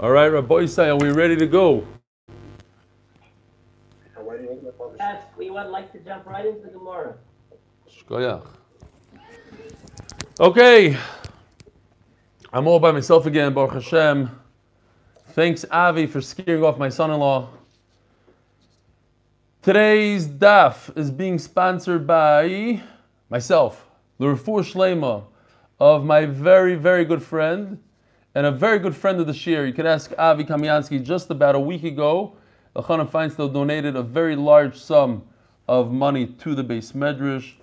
All right, Rabbi Isai, are we ready to go? Yes, we would like to jump right into the Gemara. Shkoyach. Okay, I'm all by myself again, Baruch Hashem. Thanks, Avi, for scaring off my son-in-law. Today's daf is being sponsored by myself, the Refuah Shlema, of my very, very good friend and a very good friend of the Shir. You could ask Avi Kamiansky just about a week ago. Elchanan Feinstein donated a very large sum of money to the beis medrash,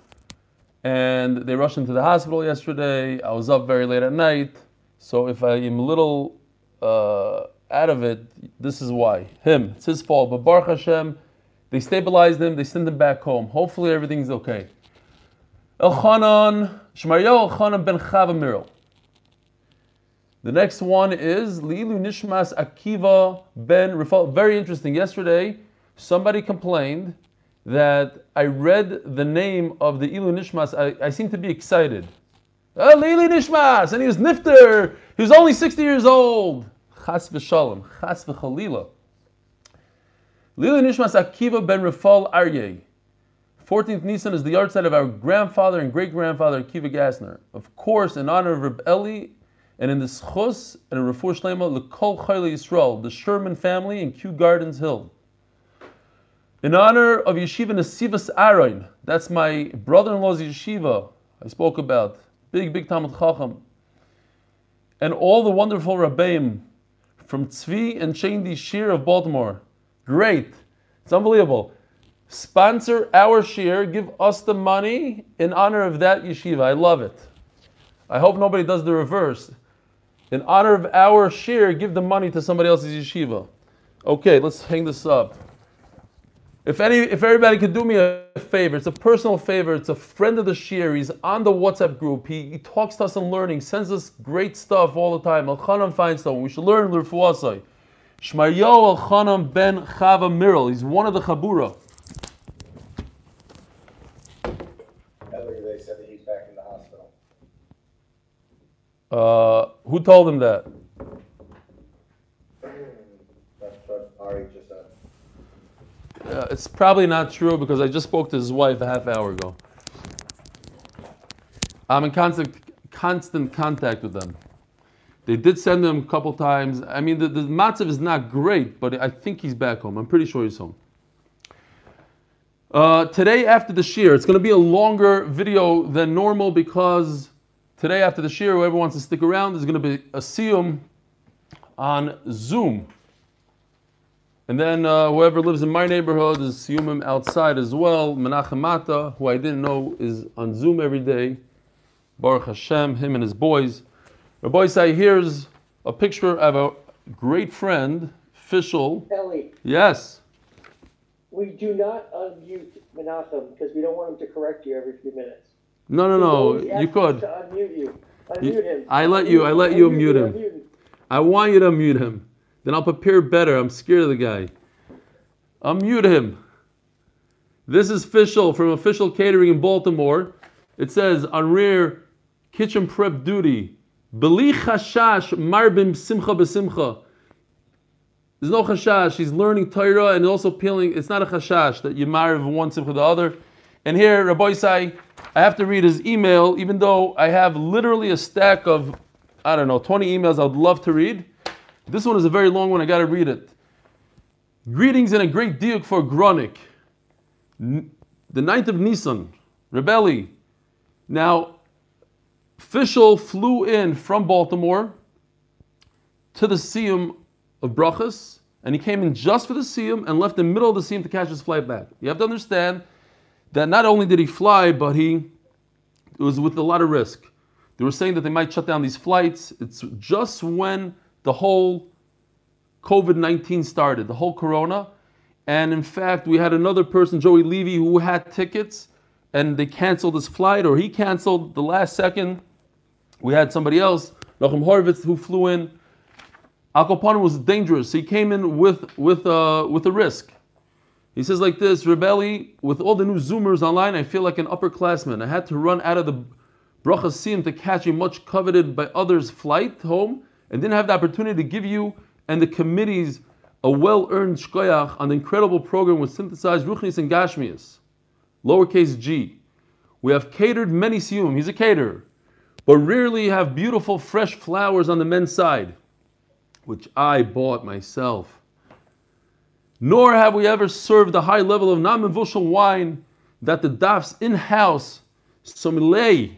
and they rushed him to the hospital yesterday. I was up very late at night, so if I am a little uh, out of it, this is why. Him, it's his fault. But Baruch Hashem, they stabilized him, they sent him back home. Hopefully everything's okay. Elchanan, Shmaryo Elchanan ben Chava Mirel. The next one is Lilu Nishmas Akiva ben Rifal. Very interesting. Yesterday, somebody complained that I read the name of the Ilu Nishmas. I, I seem to be excited. Ah, Lilu Nishmas! And he was Nifter! He was only 60 years old! Chas v'shalom. Chas v'chalila. Lilu Nishmas Akiva ben Rifal Aryeh. 14th Nisan is the yard of our grandfather and great grandfather Akiva Gassner. Of course, in honor of Reb Eli and in the Schus and a Refuah Shlema L'Kol Chayla Yisrael, the Sherman family in Kew Gardens Hill. In honor of Yeshiva Nesivas Aron, that's my brother-in-law's yeshiva I spoke about, big, big Talmud Chacham, and all the wonderful Rabbeim from Tzvi and Chendi Shir of Baltimore. Great. It's unbelievable. Sponsor our shir, give us the money in honor of that yeshiva. I love it. I hope nobody does the reverse in honor of our share, give the money to somebody else's yeshiva. Okay, let's hang this up. If any, if everybody could do me a favor, it's a personal favor. It's a friend of the shir. He's on the WhatsApp group. He, he talks to us on learning, sends us great stuff all the time. Elchanan Feinstein. We should learn l'rfuasai. Shmaryo Elchanan ben Chava Mirel. He's one of the Chabura. They said that he's back in the hospital. Uh, who told him that? Uh, it's probably not true because I just spoke to his wife a half hour ago. I'm in constant constant contact with them. They did send him a couple times. I mean, the, the matzav is not great, but I think he's back home. I'm pretty sure he's home. Uh, today after the shear, it's going to be a longer video than normal because today after the shear, whoever wants to stick around, there's going to be a siyum on Zoom. And then uh, whoever lives in my neighborhood is siyumim outside as well. Menachem Mata, who I didn't know is on Zoom every day. Baruch Hashem, him and his boys. Rabbi say, here's a picture of a great friend, Fischel. Ellie, Yes. we do not unmute Menachem because we don't want him to correct you every few minutes. No, no, no. You could. you. I let you- I let you unmute him. him. I want you to mute him. Then I'll prepare better. I'm scared of the guy. Unmute him. This is Fischel from Official Catering in Baltimore. It says on rear kitchen prep duty. Beli chashash marbim simcha besimcha. There's no chashash. He's learning Torah and also peeling. It's not a chashash that you marv one simcha the other. And here, Rabbi Isai, I have to read his email, even though I have literally a stack of, I don't know, 20 emails I would love to read. This one is a very long one. I got to read it. Greetings and a great diuk for Gronik. N- The 9th of Nisan, Rebelli. Now, Fischel flew in from Baltimore to the Siyum of Brachas, and he came in just for the Siyum and left in the middle of the Siyum to catch his flight back. You have to understand that not only did he fly, but he it was with a lot of risk. They were saying that they might shut down these flights. It's just when the whole COVID 19 started, the whole corona. And in fact, we had another person, Joey Levy, who had tickets and they canceled his flight, or he canceled the last second. We had somebody else, Nachum Horvitz, who flew in. Al Capone was dangerous. He came in with, with, uh, with a risk. He says like this, Rebelli, with all the new Zoomers online, I feel like an upperclassman. I had to run out of the Bracha Siyam to catch a much coveted by others flight home and didn't have the opportunity to give you and the committees a well-earned shkoyach on the incredible program with synthesized ruchnis and gashmias, lowercase g. We have catered many siyum. He's a caterer, but rarely have beautiful fresh flowers on the men's side, which I bought myself. Nor have we ever served a high level of non-mevushal wine that the dafs in-house sommelier.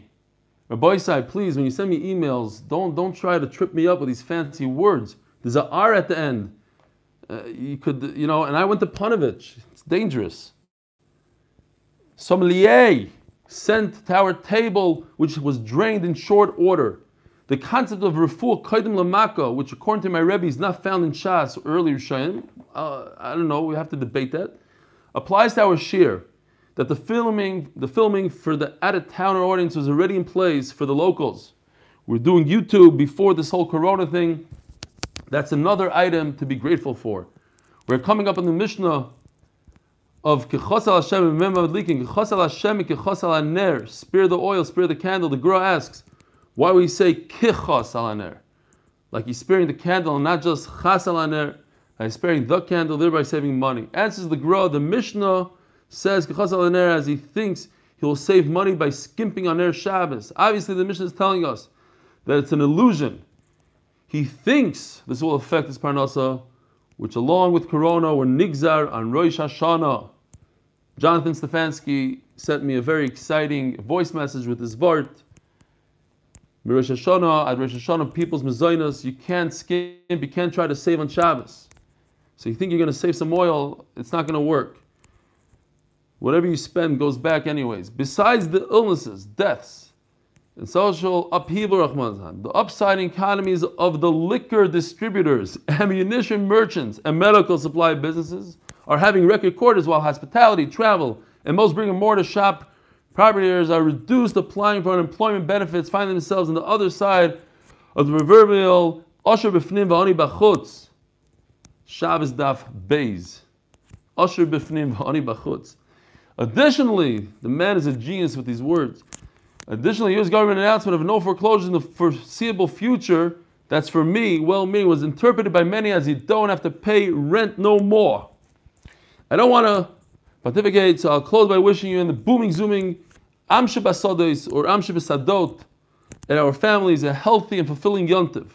Rabbi please, when you send me emails, don't don't try to trip me up with these fancy words. There's a R at the end. Uh, you could, you know, and I went to Panovich. It's dangerous. Sommelier sent to our table, which was drained in short order. The concept of refuah kaidim lamako, which according to my Rebbe is not found in Shas or earlier Shayim, uh, I don't know, we have to debate that, applies to our shir. That the filming, the filming for the out-of-towner audience was already in place for the locals. We're doing YouTube before this whole Corona thing. That's another item to be grateful for. We're coming up on the Mishnah of Kechosal Hashem, remember leaking, Kechosal Hashem, Kechosal Aner, spare the oil, spare the candle. The girl asks, why we say Kechosal Aner? Like he's sparing the candle and not just Chasal Aner, uh, he's sparing the candle, thereby saving money. Answers the girl, the Mishnah says Kechosal Aner as he thinks he will save money by skimping on Ner Shabbos. Obviously, the Mishnah is telling us that it's an illusion. He thinks this will affect his parnasa, which along with Corona were nigzar on Rosh Hashanah. Jonathan Stefanski sent me a very exciting voice message with his vart. Rosh Hashanah, at Rosh Hashanah, people's mezainas, you can't skimp, you can't try to save on Shabbos. So you think you're going to save some oil, it's not going to work. Whatever you spend goes back anyways. Besides the illnesses, deaths, and social upheaval, Rahman, the upside economies of the liquor distributors, ammunition merchants, and medical supply businesses are having record quarters while hospitality, travel, and most brick and mortar shop proprietors are reduced applying for unemployment benefits, find themselves on the other side of the proverbial Asher B'fnim V'ani B'chutz. Shabbos Daf Beis. Asher B'fnim V'ani B'chutz. Additionally, the man is a genius with these words. Additionally, U.S. government announcement of no foreclosures in the foreseeable future, that's for me, well me, was interpreted by many as you don't have to pay rent no more. I don't want to pontificate, so I'll close by wishing you in the booming, zooming Am or Am Shabbasadot and our families a healthy and fulfilling yontiv.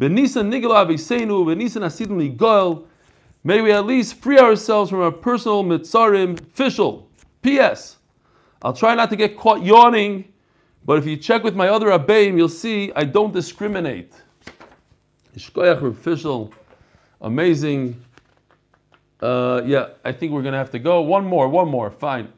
Benisa Nigla Aviseinu, Benisa Asidin Ligoel. May we at least free ourselves from our personal mitzarim. Official. P.S. I'll try not to get caught yawning, but if you check with my other abbeim, you'll see I don't discriminate. Ishkoyach official. Amazing. Uh, yeah, I think we're going to have to go. One more, one more. Fine.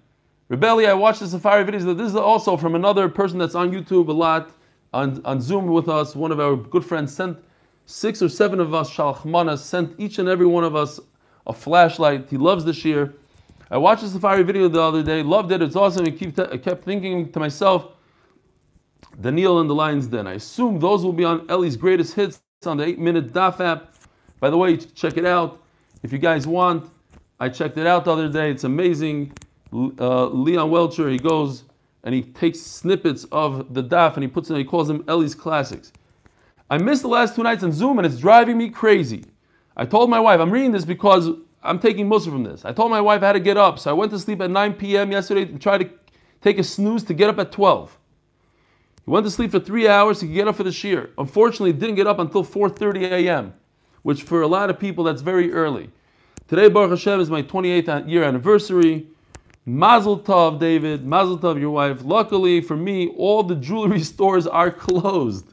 Rebelli, I watched the Safari videos. This is also from another person that's on YouTube a lot, on, on Zoom with us. One of our good friends sent six or seven of us, Shalachmana, sent each and every one of us a flashlight. He loves this year. I watched the Safari video the other day, loved it. It's awesome. I, keep kept thinking to myself, Daniel and the Lions Den. I assume those will be on Ellie's greatest hits on the 8 minute DAF app. By the way, check it out. If you guys want, I checked it out the other day. It's amazing uh, Leon Welcher, he goes and he takes snippets of the daf and he puts in, he calls them Ellie's classics. I missed the last two nights on Zoom and it's driving me crazy. I told my wife, I'm reading this because I'm taking Musa from this. I told my wife I had to get up, so I went to sleep at 9 p.m. yesterday and tried to take a snooze to get up at 12. He went to sleep for three hours to get up for the shear. Unfortunately, didn't get up until 4.30 a.m., which for a lot of people, that's very early. Today, Baruch Hashem, is my 28th year anniversary. Mazel Tov, David. Mazel Tov, your wife. Luckily for me, all the jewelry stores are closed.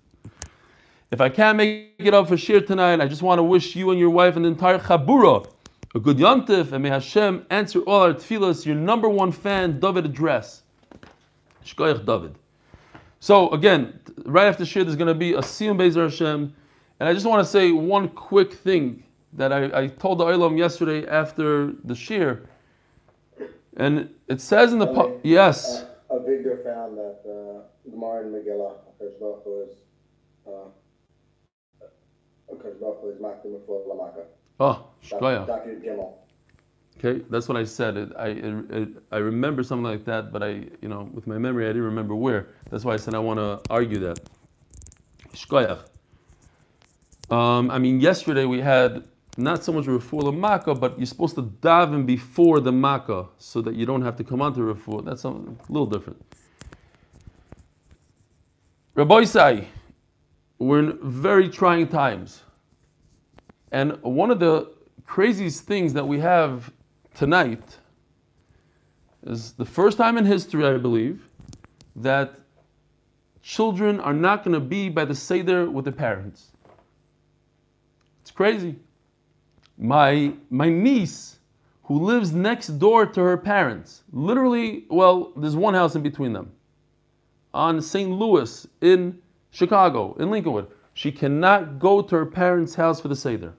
If I can't make it up for Shir tonight, I just want to wish you and your wife and the entire Chabura a good Yontif, and may Hashem answer all our tefillas. Your number one fan, David Address. Shkoyach David. So again, right after Shir, there's going to be a Siyum Bezer Hashem. And I just want to say one quick thing that I, I told the Olam yesterday after the Shir. And it says in the po- yes. Uh, a Victor found that uh, Gemara and Megillah, Akash Baruch Hu is uh, Akash Baruch is Lamaka. Oh. Gimel. Okay, that's what I said. It, I it, it, I remember something like that, but I you know with my memory I didn't remember where. That's why I said I want to argue that. Shkoyach. Um, I mean, yesterday we had not so much refuah makkah, but you're supposed to daven before the makkah so that you don't have to come onto refuah. That's a little different. Rabbi Isai, we're in very trying times. And one of the craziest things that we have tonight is the first time in history, I believe, that children are not going to be by the Seder with the parents. Crazy. My, my niece, who lives next door to her parents, literally, well, there's one house in between them, on St. Louis in Chicago, in Lincolnwood. She cannot go to her parents' house for the Seder.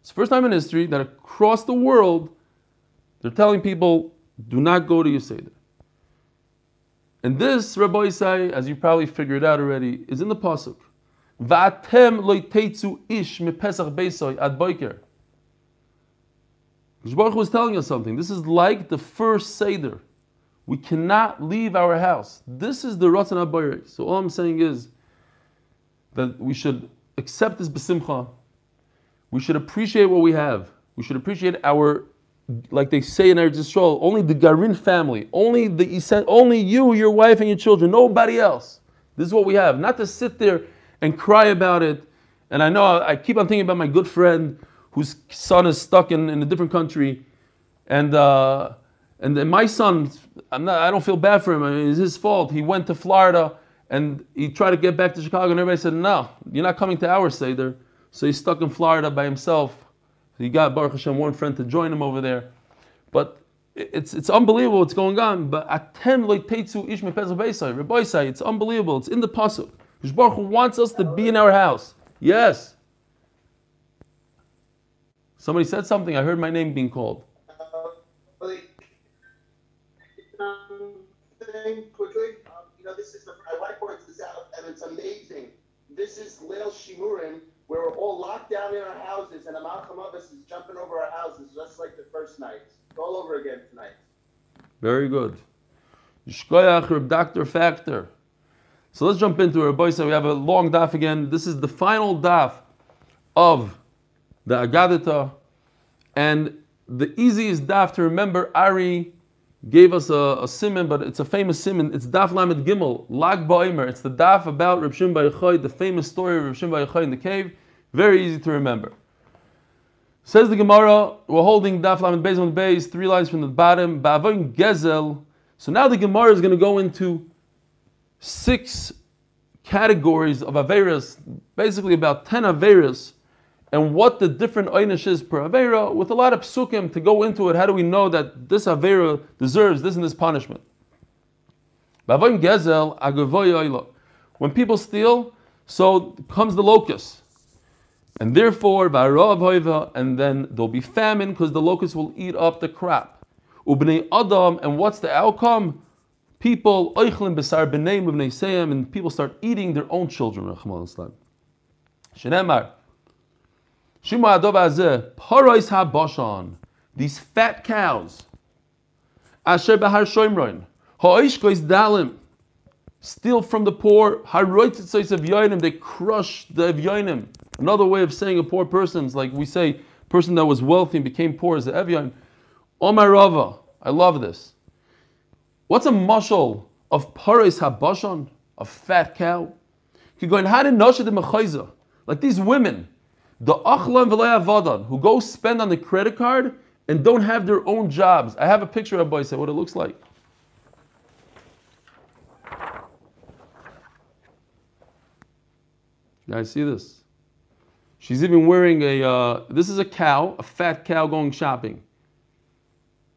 It's the first time in history that across the world, they're telling people, do not go to your Seder. And this, Rabbi Isai, as you probably figured out already, is in the Pasuk. Va'atem loy teitzu ish mepesach beisoy ad boiker. Baruch was telling us something. This is like the first Seder. We cannot leave our house. This is the Ratzon HaBoyer. So all I'm saying is that we should accept this besimcha. We should appreciate what we have. We should appreciate our, like they say in Eretz Yisrael, only the Garin family, only the only you, your wife, and your children, nobody else. This is what we have. Not to sit there and cry about it. And I know I keep on thinking about my good friend whose son is stuck in, in a different country, and. Uh, and then my son, I'm not, I don't feel bad for him. I mean, it's his fault. He went to Florida and he tried to get back to Chicago, and everybody said, No, you're not coming to our Seder. So he's stuck in Florida by himself. He got Baruch Hashem one friend to join him over there. But it's, it's unbelievable what's going on. But atem loitetsu ish Rabbi say it's unbelievable. It's in the pasuk. Baruch Hu wants us to be in our house. Yes. Somebody said something. I heard my name being called. quickly? Um, you know, this is the, my wife points this out, and it's amazing. This is Leil Shimurim, where we're all locked down in our houses, and Amalcham of us is jumping over our houses just like the first night. All over again tonight. Very good. Dr. Factor. So let's jump into it. Boy, so we have a long daf again. This is the final daf of the Agadita. And the easiest daf to remember, Ari gave us a, a simon, but it's a famous simon. It's Daf Lamed Gimel, Lag Ba'omer. It's the Daf about Reb Shimon Bar the famous story of Reb Shimon Bar in the cave. Very easy to remember. Says the Gemara, we're holding Daf Lamed Beis on base, three lines from the bottom. Ba'avoin Gezel. So now the Gemara is going to go into six categories of Averas, basically about 10 Averas and what the different einish is per avera, with a lot of psukim to go into it. How do we know that this avera deserves this and this punishment? When people steal, so comes the locust, and therefore and then there'll be famine because the locust will eat up the. Ubnei adam, and what's the outcome? People oichlin besar b'neim b'nei and people start eating their own children. Shenemar. Shima Adov azeh Parois HaBashan, these fat cows, Asher Bahar Shoimroin, Ha'ishkois Dalim, steal from the poor, Haroitzitzois of Yoinim, they crush the Evyoinim. Another way of saying a poor person is like we say, person that was wealthy and became poor is the Evyoin. Omar Rava, I love this. What's a mushal of Parois HaBashan, a fat cow? Like these women, the achlan v'le'avadan, who go spend on the credit card and don't have their own jobs. I have a picture of say what it looks like. You guys see this? She's even wearing a, uh, this is a cow, a fat cow going shopping.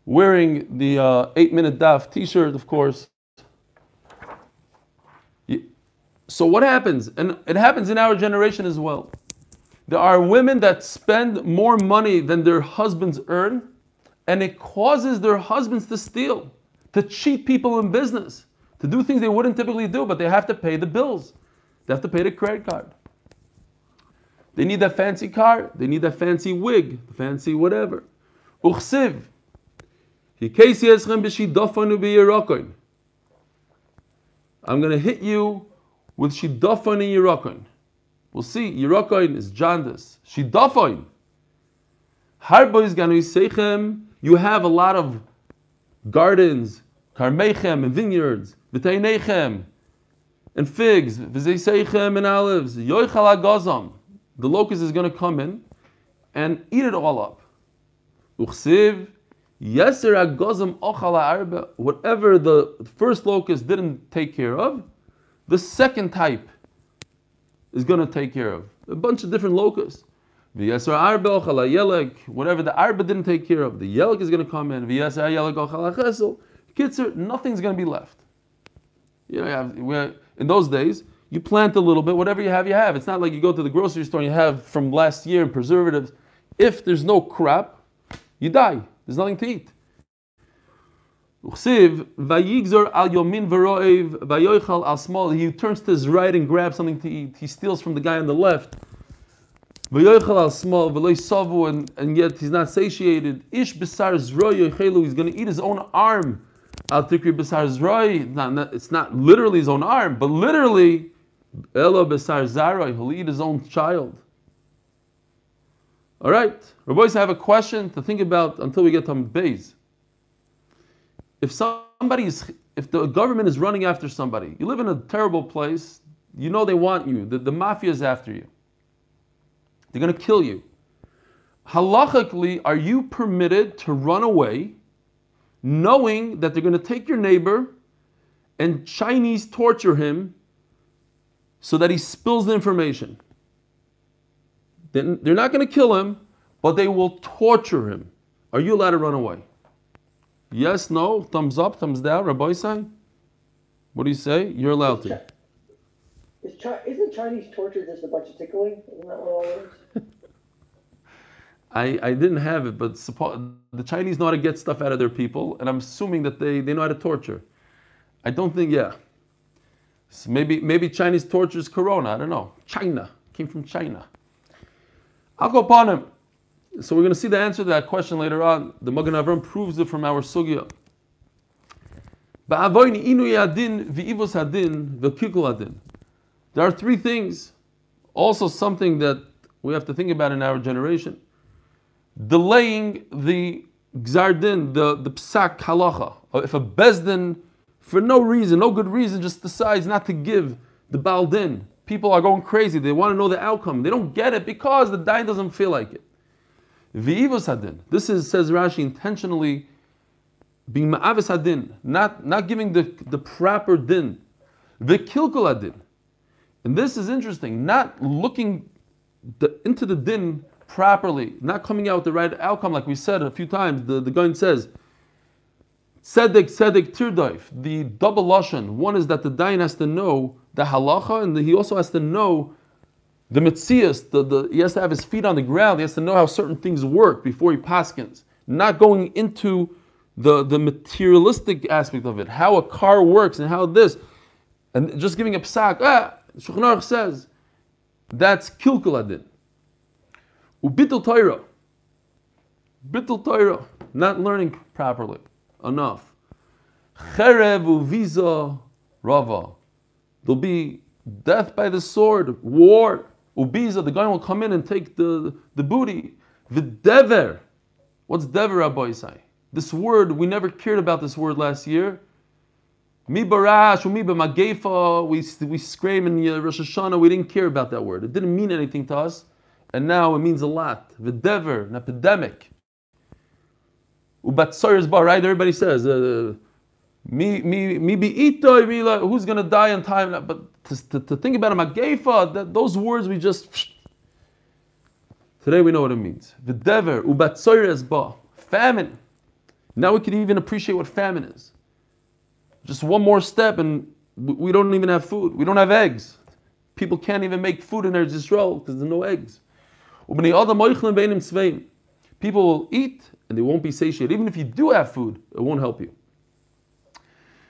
Wearing the uh, eight minute daf t shirt, of course. So what happens? And it happens in our generation as well. There are women that spend more money than their husbands earn, and it causes their husbands to steal, to cheat people in business, to do things they wouldn't typically do, but they have to pay the bills. They have to pay the credit card. They need that fancy car, they need that fancy wig, fancy whatever. Uchsiv. I'm going to hit you with shidafon in Yerokon. We'll see. Yerokoin is jaundice. Shidafoin. Harbois ganu seichem. You have a lot of gardens, karmechem and vineyards, v'teinechem and figs, v'zeiseichem and olives. Yoichal agazam. The locust is going to come in and eat it all up. Uchsiv. Yeser agazam ochala arba. Whatever the first locust didn't take care of, the second type is going to take care of. A bunch of different locusts. V'yasar arba ochala yelek. Whatever the arba didn't take care of, the yelek is going to come in. V'yasar yelek ochala chesel. Kitzer, nothing's going to be left. You know, have, in those days, you plant a little bit, whatever you have, you have. It's not like you go to the grocery store and you have from last year and preservatives. If there's no crop, you die. There's nothing to eat. He turns to his right and grabs something to eat. He steals from the guy on the left. And, and yet he's not satiated. Ish. He's going to eat his own arm. Al tikri It's not literally his own arm, but literally. He'll eat his own child. All right, Rabbi, I have a question to think about until we get to Beis. If somebody is, if the government is running after somebody, you live in a terrible place, you know they want you, the, the mafia is after you, they're going to kill you. Halachically, are you permitted to run away knowing that they're going to take your neighbor and Chinese torture him so that he spills the information? Then they're not going to kill him, but they will torture him. Are you allowed to run away? Yes, no, thumbs up, thumbs down, Rabbi Sai? What do you say? You're allowed to. Is Chi- isn't Chinese torture just a bunch of tickling? Isn't that what all it is? I, I didn't have it, but suppo- the Chinese know how to get stuff out of their people, and I'm assuming that they, they know how to torture. I don't think, yeah. So maybe maybe Chinese torture is corona. I don't know. China came from China. I'll go upon him. So we're going to see the answer to that question later on. The Magen Avram proves it from our sugya. There are three things, also something that we have to think about in our generation. Delaying the gzardin, the, the psak halacha. If a bezdin, for no reason, no good reason, just decides not to give the baldin, people are going crazy. They want to know the outcome. They don't get it because the dain doesn't feel like it. V'ivos hadin. This is, says Rashi, intentionally being ma'avis hadin, not, not giving the, the proper din. V'kilkul hadin. And this is interesting, not looking the, into the din properly, not coming out with the right outcome, like we said a few times. The, the Gaon says, Tzedek, Tzedek, Tirdaif, the double lashon. One is that the dayan has to know the halacha, and he also has to know the mitzias. The, the, he has to have his feet on the ground. He has to know how certain things work before he paskins. Not going into the, the materialistic aspect of it, how a car works and how this, and just giving a psak. Ah, Shulchan says that's kilkul adin. Ubitul Torah. Bitul Torah, not learning properly enough. Cherev uviza rava. There'll be death by the sword, war. Ubiza, the guy will come in and take the, the booty. Videver. What's dever, Rabbi Isai? This word, we never cared about this word last year. Mi barash, mi b'magefa, we, we scream in uh, Rosh Hashanah, we didn't care about that word. It didn't mean anything to us, and now it means a lot. The dever, an epidemic. Ubatsar ba, right? Everybody says, uh, mi mi bi'itoy, mi la- who's going to die in time? But to, to, to think about a magefa, that those words we just. Today we know what it means. Videver, ubatsar ba, famine. Now we can even appreciate what famine is. Just one more step, and we don't even have food. We don't have eggs. People can't even make food in Eretz Yisrael because there's no eggs. People will eat and they won't be satiated. Even if you do have food, it won't help you.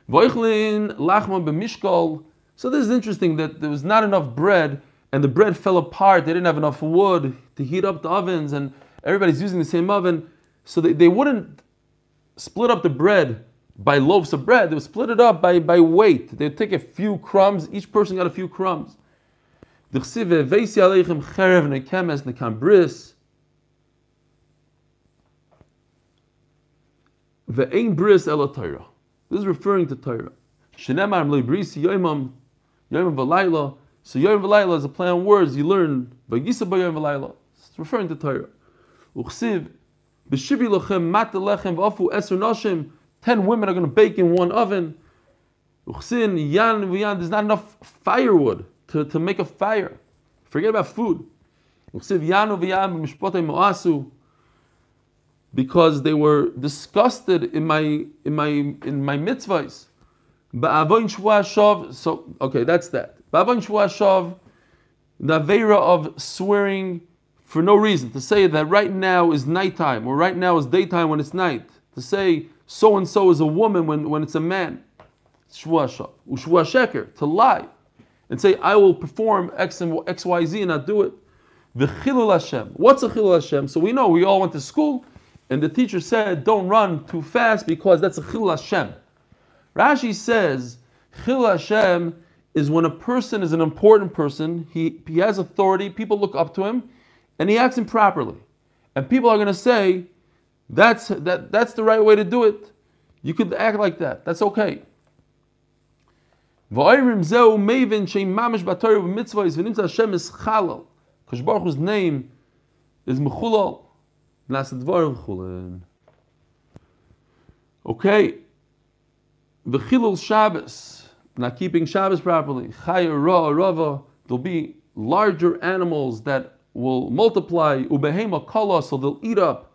Voichlin lachma b'mishkol. So this is interesting that there was not enough bread, and the bread fell apart. They didn't have enough wood to heat up the ovens, and everybody's using the same oven. So they, they wouldn't split up the bread by loaves of bread. They would split it up by, by weight. They'd take a few crumbs. Each person got a few crumbs. Nekemes nekam bris. Ela. This is referring to Torah. Shenemar brisi yoimam, yoimam v'layla. So yoim v'layla is a play on words you learn. V'yisa b'yoim v'layla. It's referring to Torah. Uchsiv b'shivi lochem mat lechem v'afu eser noshim. Ten women are going to bake in one oven. Uchsin yan v'yan. There's not enough firewood to, to make a fire. Forget about food. Uchsiv yanu v'yan b'mishpotei moasu because they were disgusted in my in my in my mitzvahs. So okay, that's that. The avera of swearing for no reason to say that right now is nighttime or right now is daytime when it's night. To say so and so is a woman when, when it's a man. Sheker. To lie and say I will perform X and X Y Z and not do it. V'chilul Hashem. What's a chilul Hashem? So we know we all went to school. And the teacher said, don't run too fast because that's a chil Hashem. Rashi says, chil Hashem is when a person is an important person, he, he has authority, people look up to him, and he acts improperly. And people are going to say, that's, that, that's the right way to do it. You could act like that. That's okay. Because Baruch Hu's name is Mechulal. Okay. The Chilul Shabbos, not keeping Shabbos properly. Chaya Ra Rava, there'll be larger animals that will multiply. Ubehema Kala, so they'll eat up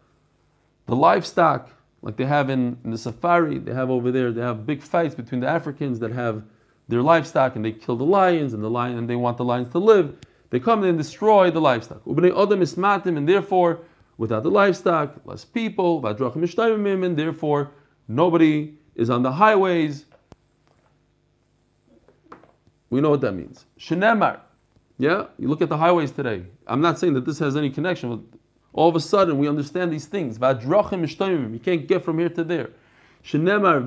the livestock like they have in, in the safari. They have over there, they have big fights between the Africans that have their livestock and they kill the lions and the lion and they want the lions to live. They come and destroy the livestock. Ubnei Adam Ismatim, and therefore without the livestock, less people, and therefore nobody is on the highways. We know what that means. Shenemar. Yeah, you look at the highways today. I'm not saying that this has any connection with. All of a sudden, we understand these things. You can't get from here to there. Shenemar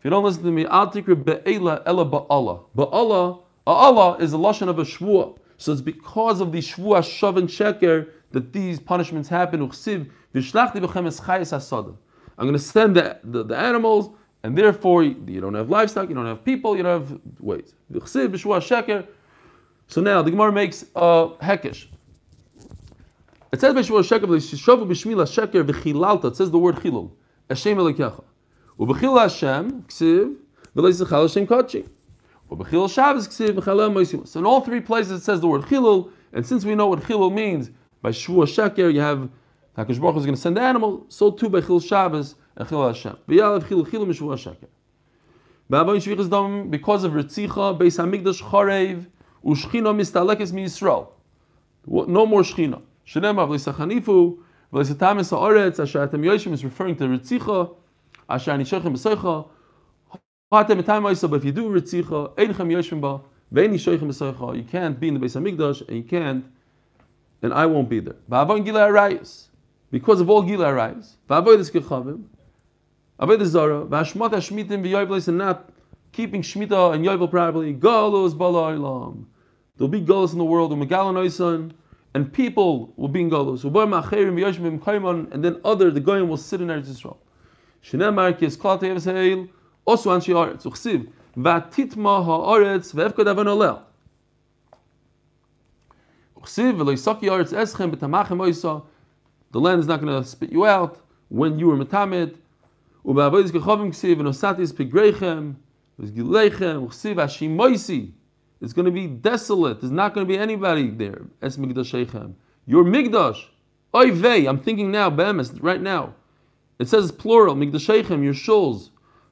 If you don't listen to me, I'll take be'ela ela ba'ala. Ba'ala, Allah is a lashon of a shvuah. So it's because of the shvuah shav and sheker that these punishments happen. I'm going to send the, the, the, animals, and therefore you don't have livestock, you don't have people, you don't have ways. So now the Gemara makes uh, hekesh. It says b'shvuah sheker b'shishavu b'shmila sheker v'chilalta. It says the word chilul. Hashem elikecha. U'b'chil Hashem ksiv v'leisachal Hashem kachi. So in all three places it says the word chilul, and since we know what chilul means, by shvua sheker you have Hakadosh Baruch is going to send the animal. So too by chil Shabbos and chil Hashem. V'yalav chilul chilul mishvua sheker. Because of Ritzicha, Beis Hamikdash Charev, Ushchina mistalekes mi Yisrael. No more Shchina. Shenema v'lisachanifu, v'lisatamis ha'oretz, asher atem yoshim is referring to Ritzicha, asher anishochem b'soicha, but if you do ritzicha, you can't be in the Beis Hamikdash, and you can't, and I won't be there. Va'avoin gila arayis, because of all gila arayis, va'avoy this kechavim, avoy the zara, hashmitim and not keeping shmita and yovel properly, galus bala ilam. There'll be galus in the world, oisan, and people will be in and then other, the goyim will sit in Eretz Yisrael. Shneimar ki esklat yeves also. Uchsiv v'atitma avon olel. Uchsiv eschem oisa. The land is not going to spit you out when you were gechovim ksiv uchsiv hashimoisi. It's going to be desolate. There's not going to be anybody there. Es. Your migdash. Oy vey. I'm thinking now, right now. It says plural, migdashechem, your shuls.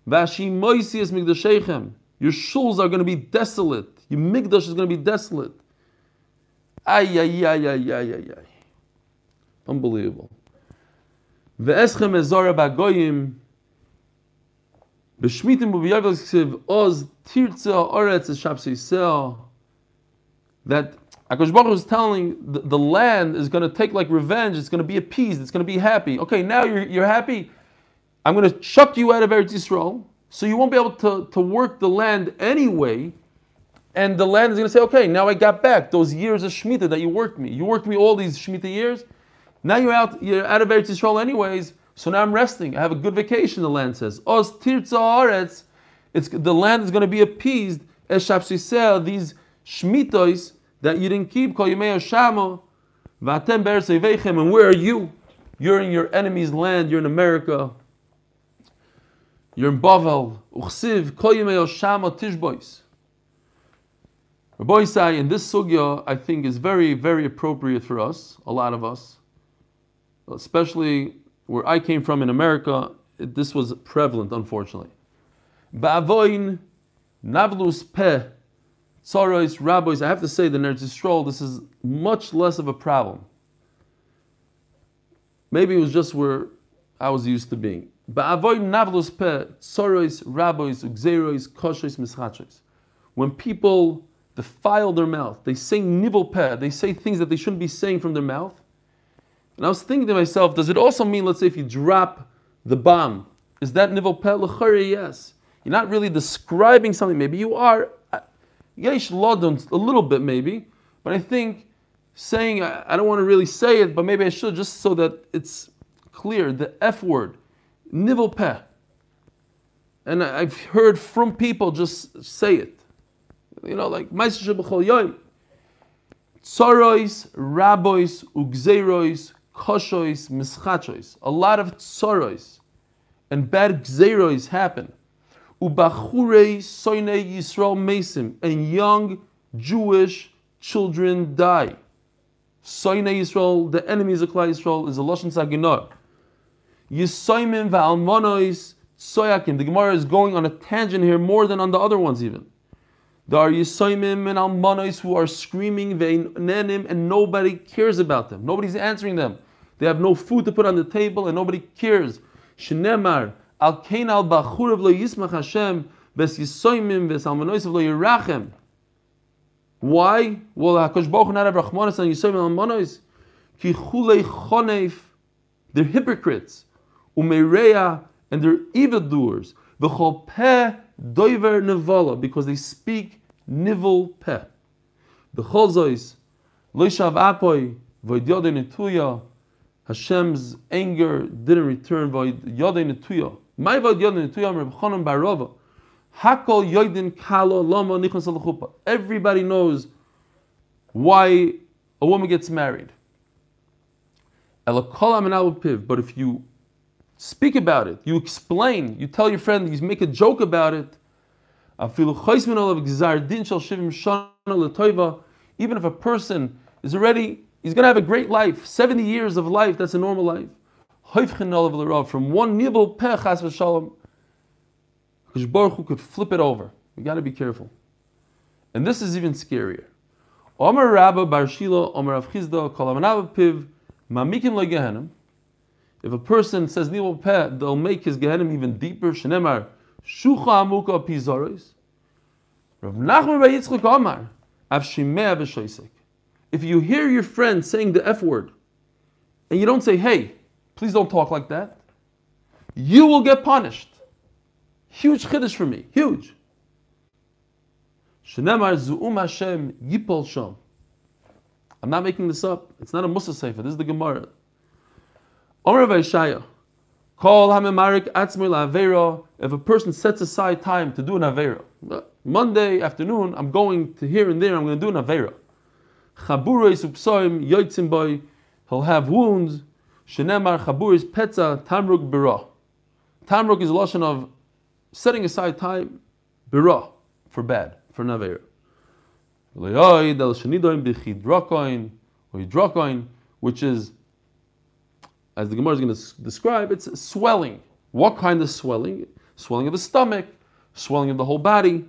Vashimoisius migdashechem. Your shuls are going to be desolate. Your migdash is going to be desolate. Ay, ay, ay, ay, ay, ay, ay. Unbelievable. Ve'eschem ezora bagoyim. B'shmitim u'b'yavel ksiv oz tirtza oretz es shabse That Akash Baruch is telling the, the land is going to take like revenge. It's going to be appeased. It's going to be happy. Okay, now you're, you're happy. I'm going to chuck you out of Eretz Yisrael, so you won't be able to, to work the land anyway, And the land is going to say, okay, now I got back those years of Shemitah that you worked me. You worked me all these Shemitah years. Now you're out, you're out of Eretz Yisrael anyways, so now I'm resting. I have a good vacation, the land says. Aretz, it's, the land is going to be appeased, es shapsisel, these Shmitos that you didn't keep, kol yimei Shamo, vatem be'er and where are you? You're in your enemy's land, you're in America, you're in Bavel, uchsiv, kol yimei Shamo tishbois. Rabbi Isai, in this sugya, I think is very, very appropriate for us, a lot of us, especially where I came from in America. It, this was prevalent, unfortunately. Ba'avoin navlus peh tsaros rabbis. I have to say, the Yisrael, this is much less of a problem. Maybe it was just where I was used to being. When people defile their mouth. They say nivel peh. They say things that they shouldn't be saying from their mouth. And I was thinking to myself, does it also mean, let's say, if you drop the bomb, is that nivel peh? Yes. You're not really describing something. Maybe you are. Yesh lodon, a little bit maybe. But I think saying, I don't want to really say it, but maybe I should just so that it's clear. The F word, nivel peh. And I've heard from people just say it. You know, like Ma'aser B'chol Yom. Tzorois, Rabois, Ugzerois, Koshois, Mischachois. A lot of tzorois and bad gzerois happen. Ubachure soine Yisrael mesim. And young Jewish children die. Soine Yisrael, the enemies of Klal Yisrael, is a Lashon Saginah. Yisoimim va'almonois soyakim. The Gemara is going on a tangent here more than on the other ones even. There are Yisoimim and Almanos who are screaming Ve'nenim and nobody cares about them. Nobody's answering them. They have no food to put on the table and nobody cares. Shnemar Al Kain Al Bachurav Lo Yismach Hashem Ves Yisoimim Ves Almanos Lo Yirachem. Why? Well, Hakadosh Baruch not have Rachmanis and Yisoimim Almanos. Ki Chulei Choneif. They're hypocrites. Umereya and they're evildoers. V'chol Peh Doiver Nevala because they speak nivel peh. The chozois, loishav apoy, voidyode netuya, Hashem's anger didn't return, voidyode netuya. My voidyode netuya, Reb Chanan Barova. Hakol yoidin kalo. Everybody knows why a woman gets married. But if you speak about it, you explain, you tell your friend, you make a joke about it, even if a person is already, he's going to have a great life, 70 years of life, that's a normal life. From one nibble v'shalom, Baruch could flip it over. We got to be careful. And this is even scarier. Omer Rabba Bar Shilo, Omer Rav Chisda, Kol Piv, Mamikim Le Gehenim. If a person says nibble peh, they'll make his Gehenim even deeper. Shenemar, Shucha amuka pizaris. Rav Nachman Bar Yitzchak Amar. If you hear your friend saying the F word, and you don't say, hey, please don't talk like that, you will get punished. Huge chiddush for me. Huge. Shenemar zu'um Hashem yipol shom. I'm not making this up. It's not a Musa Sefer. This is the Gemara. Call hamimarik atzmir la'avera. If a person sets aside time to do an avera, Monday afternoon, I'm going to here and there. I'm going to do an avera. Chaburis upsoim yoitzim boy. He'll have wounds. Shenemar chaburis petza tamruk bira. Tamruk is a lotion of setting aside time bira for bad for an avera. Which is as the Gemara is going to describe, it's swelling. What kind of swelling? Swelling of the stomach, swelling of the whole body,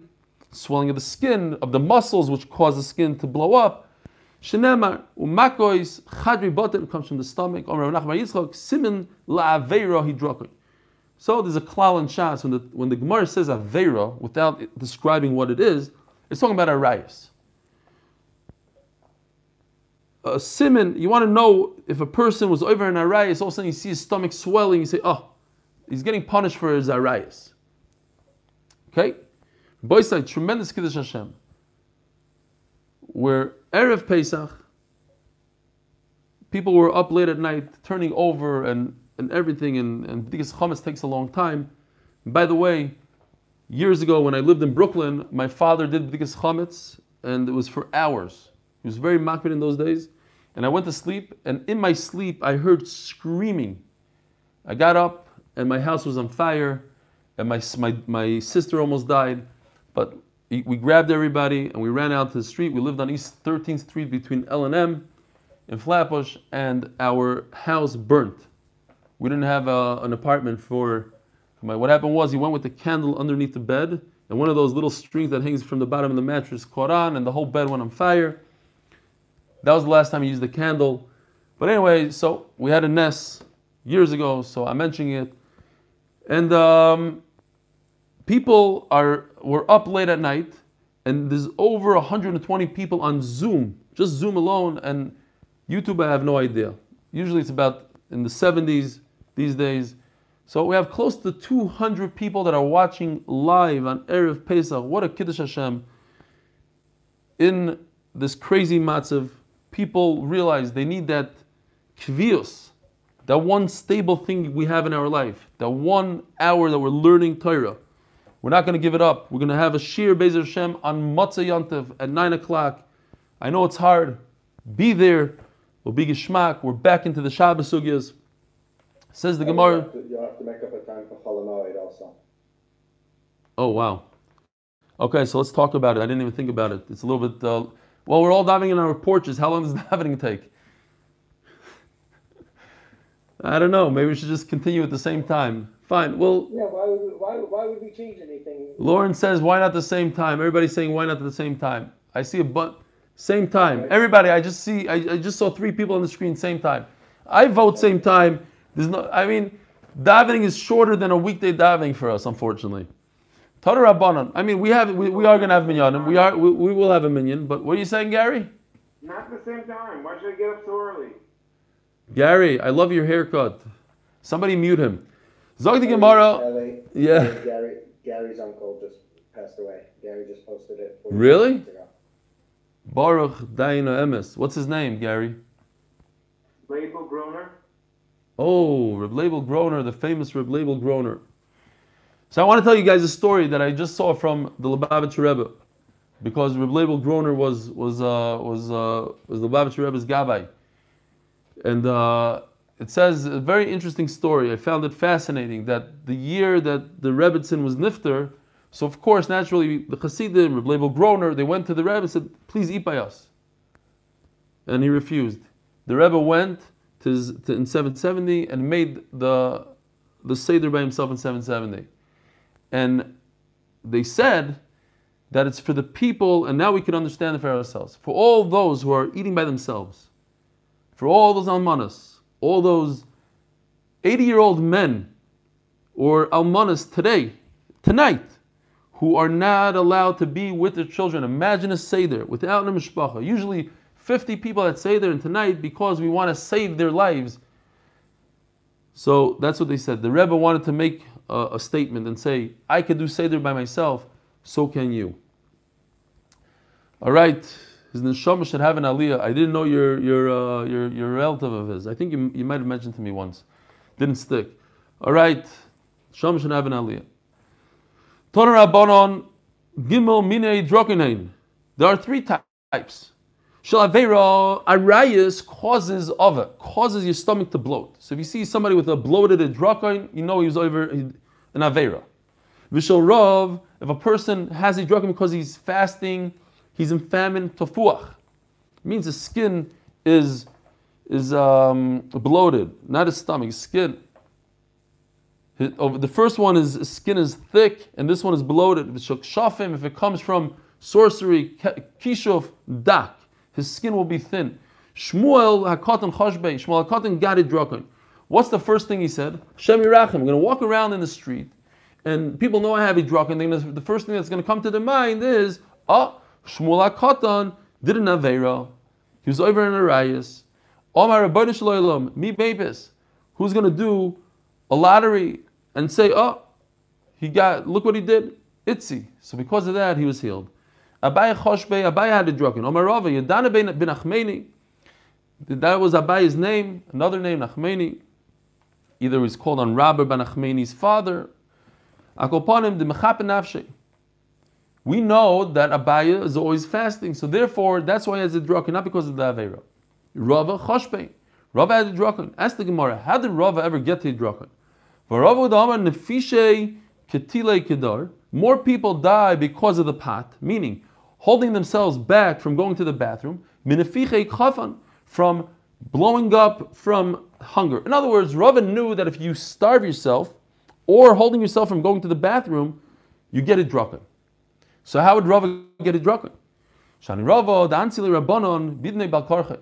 swelling of the skin, of the muscles, which cause the skin to blow up. Shenemar umakois chadri botem comes from the stomach. Simin. So there's a klal and shas when the when the Gemara says aveira without describing what it is, it's talking about arayas a simon, you want to know if a person was over an arayas, all of a sudden you see his stomach swelling, you say, oh, he's getting punished for his arayas. Okay? Boy said, tremendous Kiddush Hashem. where Erev Pesach, people were up late at night turning over and, and everything, and, and because Chametz takes a long time. by the way, years ago when I lived in Brooklyn, my father did B'dikas Chametz, and it was for hours. He was very makbid in those days. And I went to sleep, and in my sleep, I heard screaming. I got up, and my house was on fire, and my, my, my sister almost died. But we grabbed everybody, and we ran out to the street. We lived on East 13th Street between L and M in Flatbush, and our house burnt. We didn't have a, an apartment for my. What happened was he went with the candle underneath the bed, and one of those little strings that hangs from the bottom of the mattress caught on, and the whole bed went on fire. That was the last time he used the candle. But anyway, so we had a nest years ago, so I'm mentioning it. And um, people are were up late at night, and there's over 120 people on Zoom, just Zoom alone, and YouTube, I have no idea. Usually it's about in the 70s these days. So we have close to 200 people that are watching live on Erev Pesach. What a Kiddush Hashem. In this crazy matzav, people realize they need that kvius, that one stable thing we have in our life, that one hour that we're learning Torah. We're not going to give it up. We're going to have a shir Bezer Hashem on Matzah Yantiv at 9 o'clock. I know it's hard. Be there. We'll be Geshmak. We're back into the Shabbos Sugyas. Says the Gemara. You'll have to make up a time for also. Oh, wow. Okay, so let's talk about it. I didn't even think about it. It's a little bit. Uh, well, we're all diving in our porches. How long does the davening take? I don't know. Maybe we should just continue at the same time. Fine. Well. Yeah. Why would we, why, why would we change anything? Lauren says, "Why not the same time?" Everybody's saying, "Why not at the same time?" I see a but same time. Everybody, I just see. I, I just saw three people on the screen same time. I vote same time. There's no. I mean, davening is shorter than a weekday davening for us, unfortunately. Tara Rabbanon. I mean, we have we, we are going to have minyanim. We are we, we will have a minyan. But what are you saying, Gary? Not at the same time. Why should I get up so early? Gary, I love your haircut. Somebody mute him. Zog the Gemara. LA, Yeah. Gary, Gary's uncle just passed away. Gary just posted it. 40 Really? Baruch Dayan Emes. What's his name, Gary? Leibel Groner. Oh, Reb Leibel Groner, the famous Reb Leibel Groner. So I want to tell you guys a story that I just saw from the Lubavitcher Rebbe, because Reb Leibel Groner was was uh, was uh, was the Lubavitcher Rebbe's gabbai, and uh, it says a very interesting story. I found it fascinating that the year that the Rebbetzin was nifter, so of course naturally the Hasidim, Reb Leibel Groner, they went to the Rebbe and said, "Please eat by us," and he refused. The Rebbe went to, to in 770 and made the the seder by himself in 770 and they said that it's for the people, and now we can understand it for ourselves. For all those who are eating by themselves, for all those almanas, all those 80 year old men or almanas today, tonight, who are not allowed to be with their children. Imagine a Seder without a mishpacha. Usually 50 people at Seder, and tonight, because we want to save their lives, so that's what they said. The Rebbe wanted to make a, a statement and say, I could do Seder by myself, so can you. All right, his neshama should have an aliyah. I didn't know you're, you're, uh, you're, you're relative of his. I think you, you might have mentioned to me once. Didn't stick. All right, neshama should have an aliyah. Torah Rabbanon Gimel Minei Drokinein. There are three types. Shalavera arayas causes it, causes your stomach to bloat. So if you see somebody with a bloated drakoin, you know he was over an avera. Vishal Rav, if a person has a drakoin because he's fasting, he's in famine, tofuach. It means his skin is is um, bloated, not his stomach, his skin. Over- the first one is his skin is thick, and this one is bloated. If it comes from sorcery, kishuf, dak, his skin will be thin. Shmuel hakatan chashbei, Shmuel hakatan got it drakon. What's the first thing he said? Shem Yirachem. I'm going to walk around in the street, and people know I have a. They're The first thing that's going to come to their mind is, oh, Shmuel hakatan did an avera. He was over in Arias. Omar Rabbeinu Shalom, me babes. Who's going to do a lottery and say, oh, he got, look what he did, Itzi. So because of that, he was healed. Abai Choshbe, Abai had a drucken. Omar Rava, Yadana ben Achmeni. That was Abai's name, another name, Nachmeni. Either he's called on Rabbi ben Achmeni's father. Akopanim de Mechapen We know that Abaya is always fasting, so therefore that's why he has a drucken, not because of the Avera. Rava Choshbe. Rava had a drucken. Ask the Gemara, how did Rava ever get to a drucken? V'Rava Udamar Nefishe Ketile Kedar. More people die because of the pot, meaning holding themselves back from going to the bathroom. From blowing up from hunger. In other words, Rava knew that if you starve yourself or holding yourself from going to the bathroom, you get a drucken. So how would Rava get a drucken? Shani Rava, the Ansili Rabbanon, Bidnei Balkarche.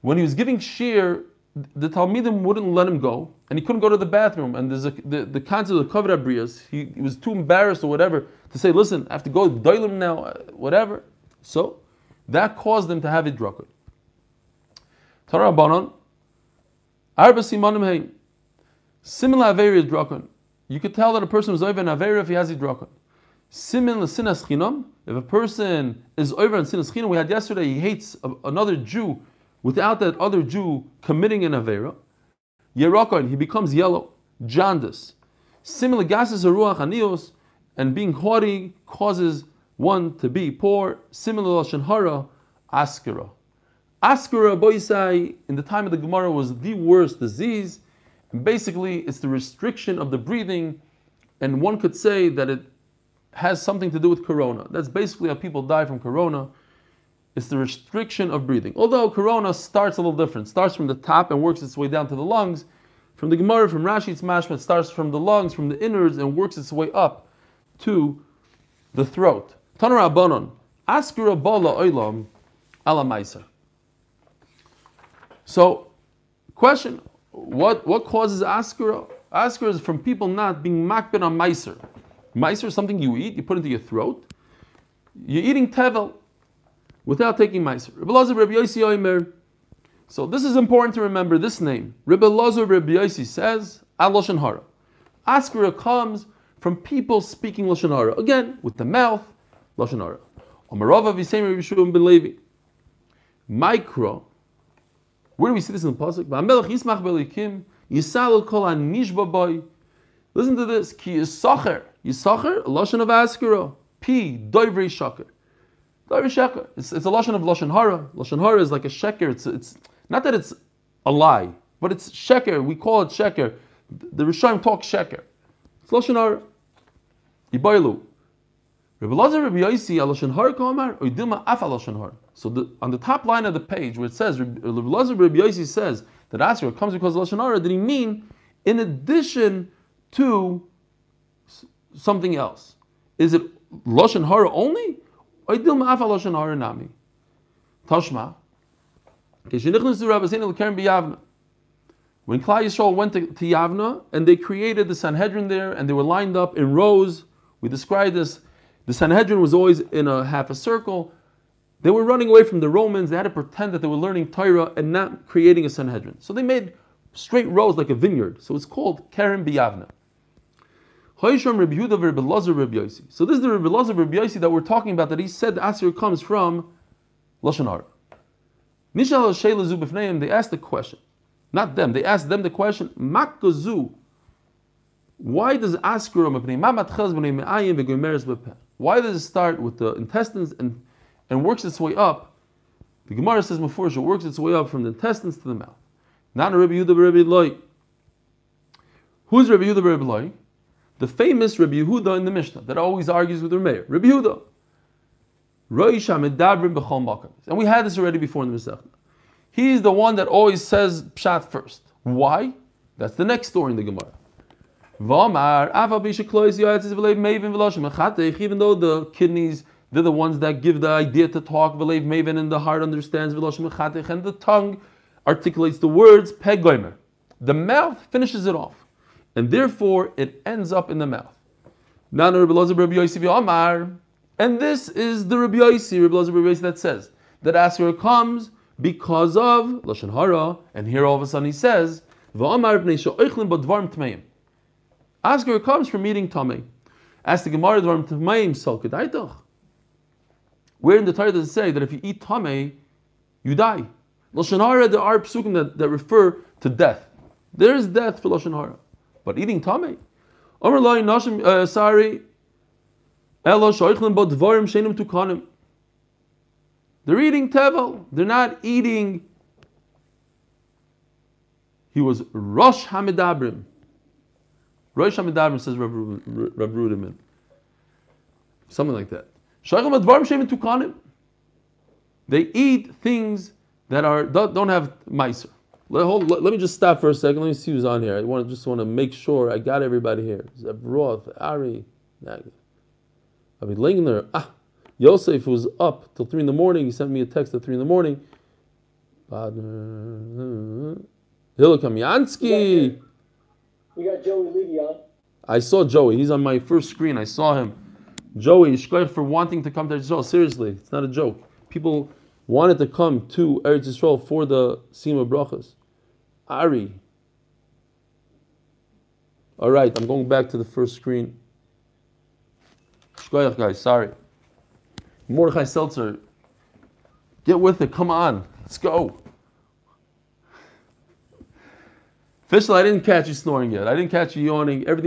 When he was giving shear, the Talmidim wouldn't let him go, and he couldn't go to the bathroom. And there's a, the, the concept of covered abrias, he, he was too embarrassed or whatever to say, listen, I have to go to Doilim now, uh, whatever. So that caused him to have a drucken. Torah Rabbanon, Arba Simonim Hein. Similar Averi drucken. You could tell that a person is over an Averi if he has a drucken. Simin l'sinas chinam. If a person is over in sinas chinam, we had yesterday, he hates another Jew without that other Jew committing an avera. Yerakon, he becomes yellow, jaundice. Similar gases l'gases ruach anios, and being haughty causes one to be poor. Simin l'lashon hara, askara. Askara boisai in the time of the Gemara was the worst disease. And basically, it's the restriction of the breathing, and one could say that it has something to do with corona. That's basically how people die from corona. It's the restriction of breathing. Although corona starts a little different, starts from the top and works its way down to the lungs. From the Gemara, from Rashi, it's mashma, it starts from the lungs, from the innards, and works its way up to the throat. Tanar Abanon, Askura Bala Oilam Ala Meiser. So, question: What what causes askura? Askura is from people not being makbid on meiser. Meiser is something you eat, you put into your throat. You're eating tevel without taking meiser. Rabbi Lazar Rabbi Yossi Oimer. So this is important to remember this name. Rabbi Lazar Rabbi Yossi says Al Lashon Hara. Askara comes from people speaking Lashon Hara. Again, with the mouth, Lashon Hara. Omarava Visem Rabbi ben Levi. Micro. Where do we see this in the pasuk? V'amelech Yismach belikim Yisal kol anishba boy. Listen to this. Ki Yisacher. Yisacher, lashon of askara. P. Doivrei shaker. It's, it's a lashon of lashon hara. Lashon hara is like a sheker. It's, it's not that it's a lie, but it's sheker. We call it sheker. The Rishonim talk sheker. It's lashon hara. Ibaylu. Rabbi Lazar Rabbi Yossi alashon hara kamar or Dilma af alashon hara. So the, on the top line of the page where it says uh, Rabbi Lazar Rabbi Yossi says that Asra comes because of lashon hara, did he mean in addition to something else? Is it lashon hara only? Hara? Tashma. When Klal Yisrael went to, to Yavna and they created the Sanhedrin there and they were lined up in rows, we described this. The Sanhedrin was always in a half a circle. They were running away from the Romans. They had to pretend that they were learning Torah and not creating a Sanhedrin. So they made straight rows like a vineyard. So it's called Kerem B'Yavneh. So this is the Rabbi Lazar Rabbi Yossi that we're talking about that he said the Asir comes from Lashon Hara. Nishal Zubifneim, they asked the question. Not them, they asked them the question, Makazu. Why does Askura Why does it start with the intestines and, and works its way up? The Gemara says before it works its way up from the intestines to the mouth. Not Rabbi Yehuda Rabbi Loi. Who's Rabbi Yehuda Rabbi Loi? The famous Rabbi Yehuda in the Mishnah that always argues with the Meir. Rabbi Yehuda. And we had this already before in the Masechta. is the one that always says pshat first. Why? That's the next story in the Gemara. Even though the kidneys, they're the ones that give the idea to talk, maven, and the heart understands, and the tongue articulates the words. The mouth finishes it off. And therefore, it ends up in the mouth. And this is the Rabbi Yossi, Rabbi Lazar Rabbi Yossi that says that Asher comes because of Lashon Hara, and here all of a sudden he says, Asher comes from eating Tameh. Ask the Gemara, Dvarm Tmeim Sol Kedaitoch. Where in the Torah does it say that if you eat tamei, you die? Lashon hara, there are psukim that, that refer to death. There is death for lashon hara, but eating tamei. Omer sorry. Uh, elo bo dvarim shenim. They're eating tevel. They're not eating. He was Rosh Hamidabrim. Rosh Hamidabrim says Rav Ru- Rudiman. Something like that. Shenim. They eat things that are don't, don't have meiser. Let, hold, let, let me just stop for a second. Let me see who's on here. I want just want to make sure I got everybody here. Zeb Roth, Ari, Nag- Avi Lingner. Ah, Yosef was up till three in the morning. He sent me a text at three in the morning. Hila We got Joey Levy on. I saw Joey. He's on my first screen. I saw him. Joey, shkoyach for wanting to come to Israel. Seriously, it's not a joke. People wanted to come to Eretz Yisrael for the Sima Brachas. Ari. All right, I'm going back to the first screen. Shkoyach, guys, sorry. Mordechai Seltzer, get with it. Come on, let's go. Fischl, I didn't catch you snoring yet. I didn't catch you yawning. Hello.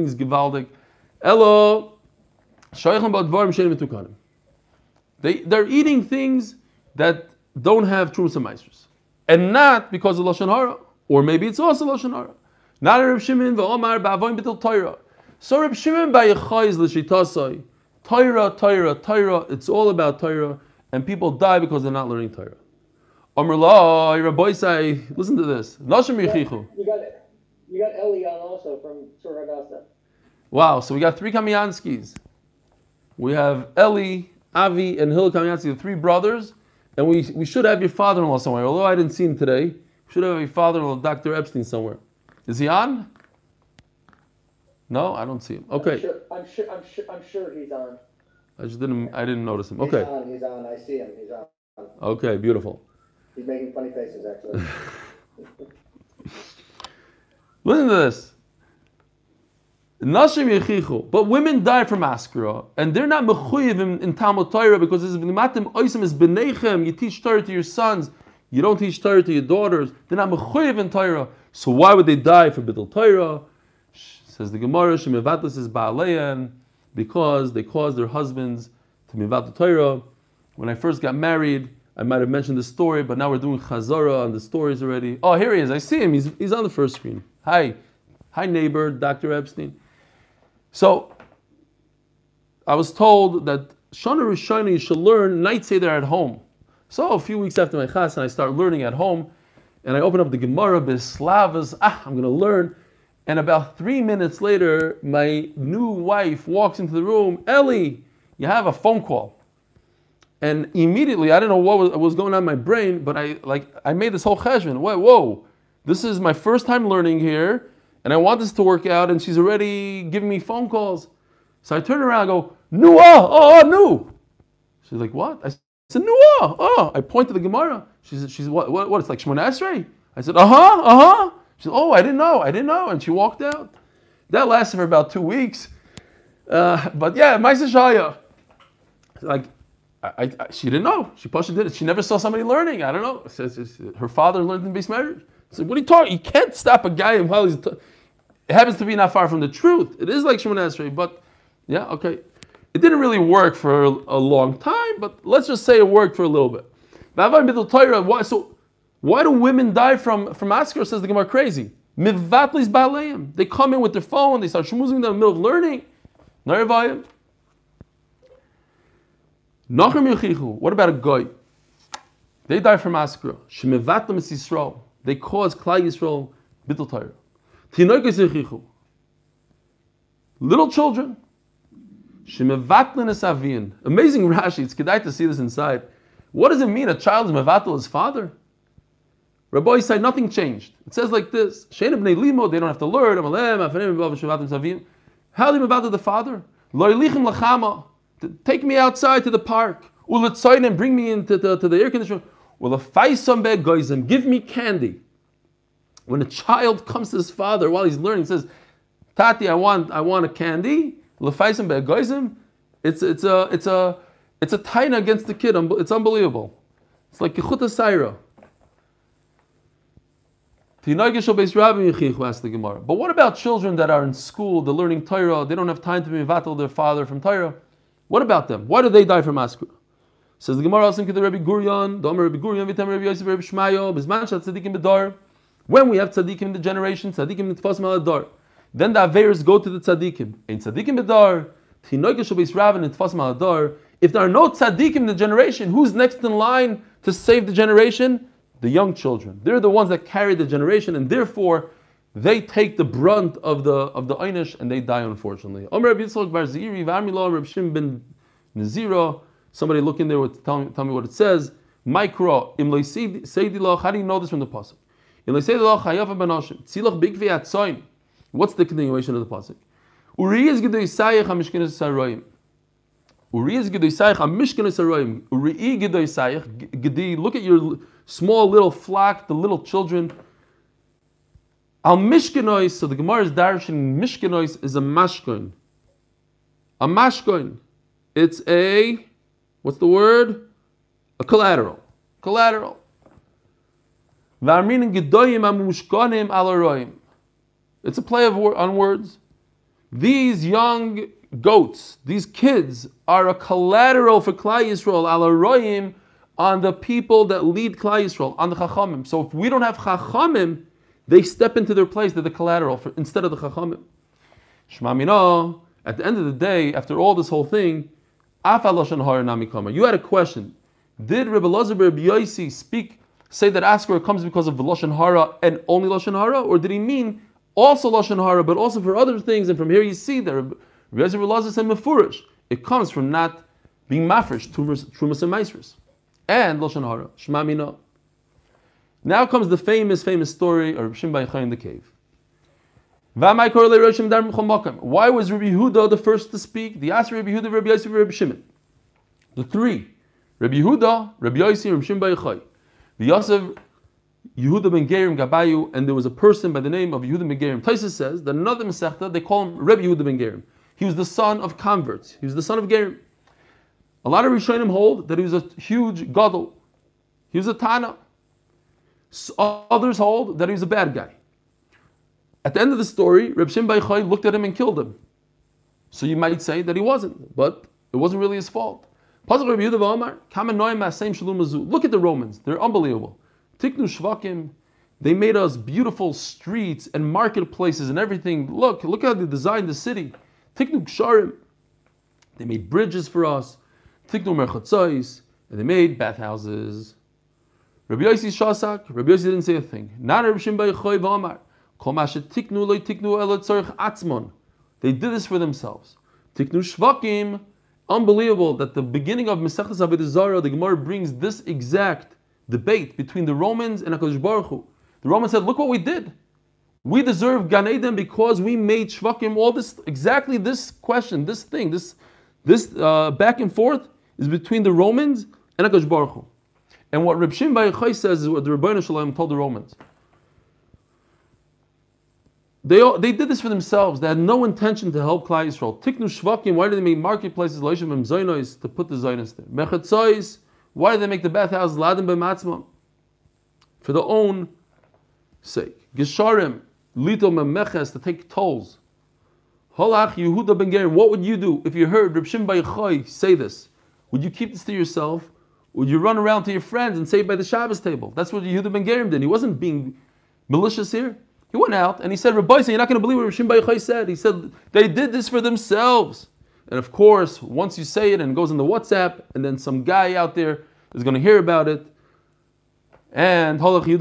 Bad dvarim shenim metukanim. They they're eating things that don't have trumas and meisters, and not because of lashon hara, or maybe it's also lashon hara. Not a Reb Shimon v'Omar ba'avoim b'til Torah. So Reb Shimon ba'yechayz l'shitasai. Torah, Torah, Torah. It's all about Torah, and people die because they're not learning Torah. Amr la, Rabbi say, listen to this. Nashim yichichu. You got you got Ellie on also from Sur Wow, so we got three Kamianskis. We have Eli, Avi, and Hil Kamiansky, the three brothers, and we, we should have your father-in-law somewhere. Although I didn't see him today, should have a father-in-law, Dr. Epstein, somewhere. Is he on? No, I don't see him. I'm Okay, sure. I'm sure. I'm sure. I'm sure he's on. I just didn't I didn't notice him. He's Okay, on, he's on, I see him, he's on. okay, beautiful. He's making funny faces, actually. Listen to this. Nashim yechichu, but women die from askara, and they're not mechuyev in, in Talmud Torah because this is v'nimatim oisim is benechem. You teach Torah to your sons, you don't teach Torah to your daughters. They're not mechuyev in Torah, so why would they die for bidul Torah? Says the Gemara, shemivatlis is baaleyan, because they caused their husbands to mivat Torah. When I first got married, I might have mentioned the story, but now we're doing chazara on the stories already. Oh, here he is. I see him. He's, he's on the first screen. Hi. Hi, neighbor, Dr. Epstein. So, I was told that Shana Rishona you should learn night Seder at home. So, a few weeks after my chas, and I start learning at home, and I open up the Gemara, Bislavas, ah, I'm going to learn. And about three minutes later, my new wife walks into the room, Ellie, you have a phone call. And immediately, I don't know what was, going on in my brain, but I like I made this whole cheshbon. Whoa, whoa, this is my first time learning here, and I want this to work out. And she's already giving me phone calls. So I turn around, and go, Nua, oh, oh, nu. She's like, what? I said, Nua, oh. I point to the Gemara. She said, she's what? What? what? It's like Shemona Esrei. I said, uh huh, uh huh. She said, oh, I didn't know, I didn't know, and she walked out. That lasted for about two weeks. Uh, but yeah, Maisa Shaya. Like, I, I, she didn't know. She probably did it. She never saw somebody learning. I don't know. It's- her father learned in beis medrash. I said, what are you talking? You can't stop a guy while he's. T-. It happens to be not far from the truth. It is like Shimon Esrei, but yeah, okay. It didn't really work for a, long time, but let's just say it worked for a little bit. Why? So, why do women die from from Asker? Says the Gemara crazy. Mivatlis. They come in with their phone. They start schmoozing in the middle of learning. What about a goy? They die from Askra. They cause Klal Yisrael Yechichu. Little children. Shemevatlin is. Amazing Rashi. It's kedai to see this inside. What does it mean a child is mevatel his father? Rabbi said nothing changed. It says like this: Shein bnei limo, they don't have to learn. How do they mevatel the father? Lo yilichem lachama. Take me outside to the park. And bring me into the, to the air conditioner. Well, if goizim, give me candy. When a child comes to his father while he's learning, says, "Tati, I want, I want a candy." Lefaisam be'egoizim. It's it's a it's a It's a taina against the kid. It's unbelievable. It's like Gechuta Saira. But what about children that are in school, they're learning Torah, they don't have time to be mevatel their father from Torah? What about them? Why do they die from Askra? Says the Gemara Rabbi Gurion, Rabbi Gurion, Rabbi Yosef, Rabbi Shmayo, Bizman Shat Tzadikim Bedar. When we have tzaddikim in the generation, tzaddikim nitfas maladar, then the averes go to the tzaddikim. In tzaddikim bedar, tinoigesh beis ravin nitfas maladar. If there are no tzaddikim in the generation, who's next in line to save the generation? The young children. They're the ones that carry the generation, and therefore they take the brunt of the of the einish and they die unfortunately. Bar Ziri, Reb Shim ben Nazira. Somebody look in there with tell me, tell me what it says. Mikra im seidilach. How do you know this from the pasuk? What's the continuation of the pasuk? Urias gedoysayich hamishkenes saroyim. Urias gedoysayich hamishkenes saroyim. Uri gedoysayich gedi. Look at your small little flock, the little children. Al mishkenois. So the Gemara is darshan. Mishkenois is a mashkoin. A mashkoin. It's a what's the word? A collateral. Collateral. It's a play of on words. These young goats, these kids, are a collateral for Klal Yisrael, alaroyim, on the people that lead Klal Yisrael, on the Chachamim. So if we don't have Chachamim, they step into their place, they're the collateral for, instead of the Chachamim. Shema Mino, at the end of the day, after all this whole thing, You had a question. Did Rebbe Lazar Yosi speak say that Asker comes because of Lashon Hara and only Lashon Hara, or did he mean also Lashon Hara, but also for other things? And from here you see that Rabbi Elazar said Mefurish. It comes from not being mafresh, Trumas and Maisris. And Lashon Hara, Shema Mina. Now comes the famous, famous story of Shim Yochai in the cave. Why was Rabbi Yehuda the first to speak? The Asr Rabbi Yehuda, Rabbi Yosef, Rabbi Shimon. The three. Rabbi Yehuda, Rabbi Yosef, Rabbi Shimon Yochai. The Yosef, Yehuda ben Gerim Gabayu, and there was a person by the name of Yehuda ben Gerim. Taisa says that another Masechta, they call him Rabbi Yehuda ben Gerim. He was the son of converts. He was the son of Gerim. A lot of Rishonim hold that he was a huge gadol. He was a Tana. Others hold that he was a bad guy. At the end of the story, Reb Shimon looked at him and killed him. So you might say that he wasn't, but it wasn't really his fault. Look at the Romans; they're unbelievable. Tiknu shvakim, they made us beautiful streets and marketplaces and everything. Look, look how they designed the city. Tiknu ksharim, they made bridges for us. Tiknu merchatzos, and they made bathhouses. Rabbi Yossi Shasak, Rabbi Yossi didn't say a thing. Not Rabbi Shimon Yochai v'Amar. Tiknu Le Tiknu Atzmon. They did this for themselves. Tiknu shvakim, unbelievable that the beginning of Mesechus Avodah Zarah, the Gemara brings this exact debate between the Romans and Hakadosh Baruch Hu. The Romans said, "Look what we did. We deserve Gan Eden because we made shvakim. All this, exactly this question, this thing, this, this uh, back and forth is between the Romans and Hakadosh Baruch Hu. And what Reb Shimon Yochai says is what the Rebbeinu Shalom told the Romans. They, all, they did this for themselves. They had no intention to help Klal Yisrael. Tiknu Shvakim, why did they make marketplaces, to put the Zoinos there? Mechatzois, why did they make the bathhouse Ladim B'matzma? For their own sake. Gesharim, Lito Memeches, to take tolls. Holach Yehuda Ben Gerim, what would you do if you heard Reb Shim Yochai say this? Would you keep this to yourself? Would you run around to your friends and say it by the Shabbos table? That's what Yehuda Ben Gerim did. He wasn't being malicious here. He went out and he said, Rabbi, you're not going to believe what Rishim Yochai said. He said, they did this for themselves. And of course, once you say it and it goes in the WhatsApp, and then some guy out there is going to hear about it, and eventually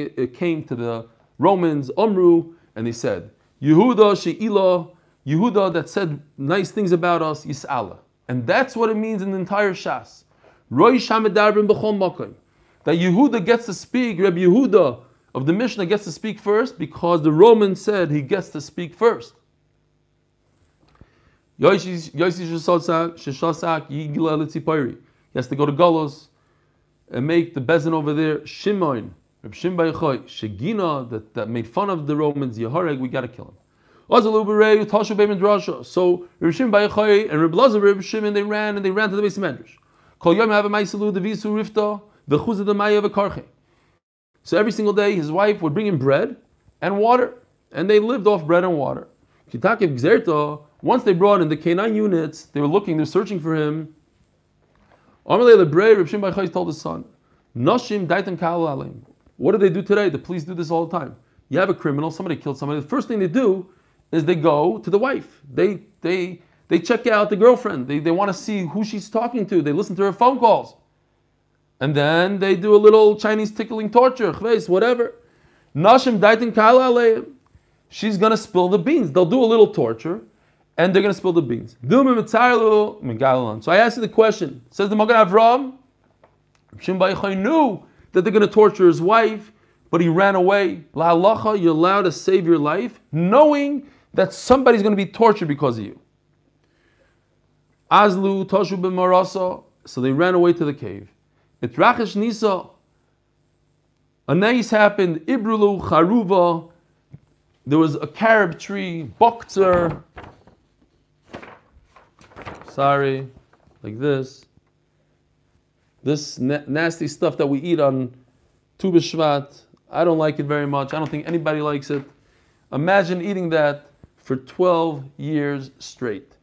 it came to the Romans, Omru, and they said, Yehuda she'ilah, Yehuda that said nice things about us, Yis'ala. And that's what it means in the entire Shas. Roy Shamedarbin b'chol makom that Yehuda gets to speak, Rabbi Yehuda of the Mishnah gets to speak first because the Roman said he gets to speak first. He has to go to Golos and make the bezin over there. Shimon, Reb Shimon Shegina, that, that made fun of the Romans, Yehareg, we got to kill him. So Reb Shimon and Reb Lazar, Reb Shimon, they ran and they ran to the base of Medrash. Kol Yom Have a Maisalu Devisu Rifta, V'chuzah the Maya V'karche. So every single day, his wife would bring him bread and water, and they lived off bread and water. Kitakev Gzerta, once they brought in the K9 units, they were looking, they're searching for him. Amalei Lebrei, Reb Shimon Bar told his son, Nashim Daitan Kal Alim. What do they do today? The police do this all the time. You have a criminal, somebody killed somebody. The first thing they do is they go to the wife. They they they check out the girlfriend. They, they want to see who she's talking to. They listen to her phone calls. And then they do a little Chinese tickling torture, whatever. Nashim daitin kala aleim. She's gonna spill the beans. They'll do a little torture, and they're gonna spill the beans. So I asked you the question. Says the Magen Avram, Shimon Bar knew that they're gonna torture his wife, but he ran away. La halacha, you're allowed to save your life, knowing that somebody's gonna be tortured because of you. Azlu toshu b'marasa. So they ran away to the cave. It rachesh nisa. A nice happened. Ibrulu charuva. There was a carob tree. Bokser. Sorry, like this. This na- nasty stuff that we eat on Tu B'Shvat. I don't like it very much. I don't think anybody likes it. Imagine eating that for 12 years straight.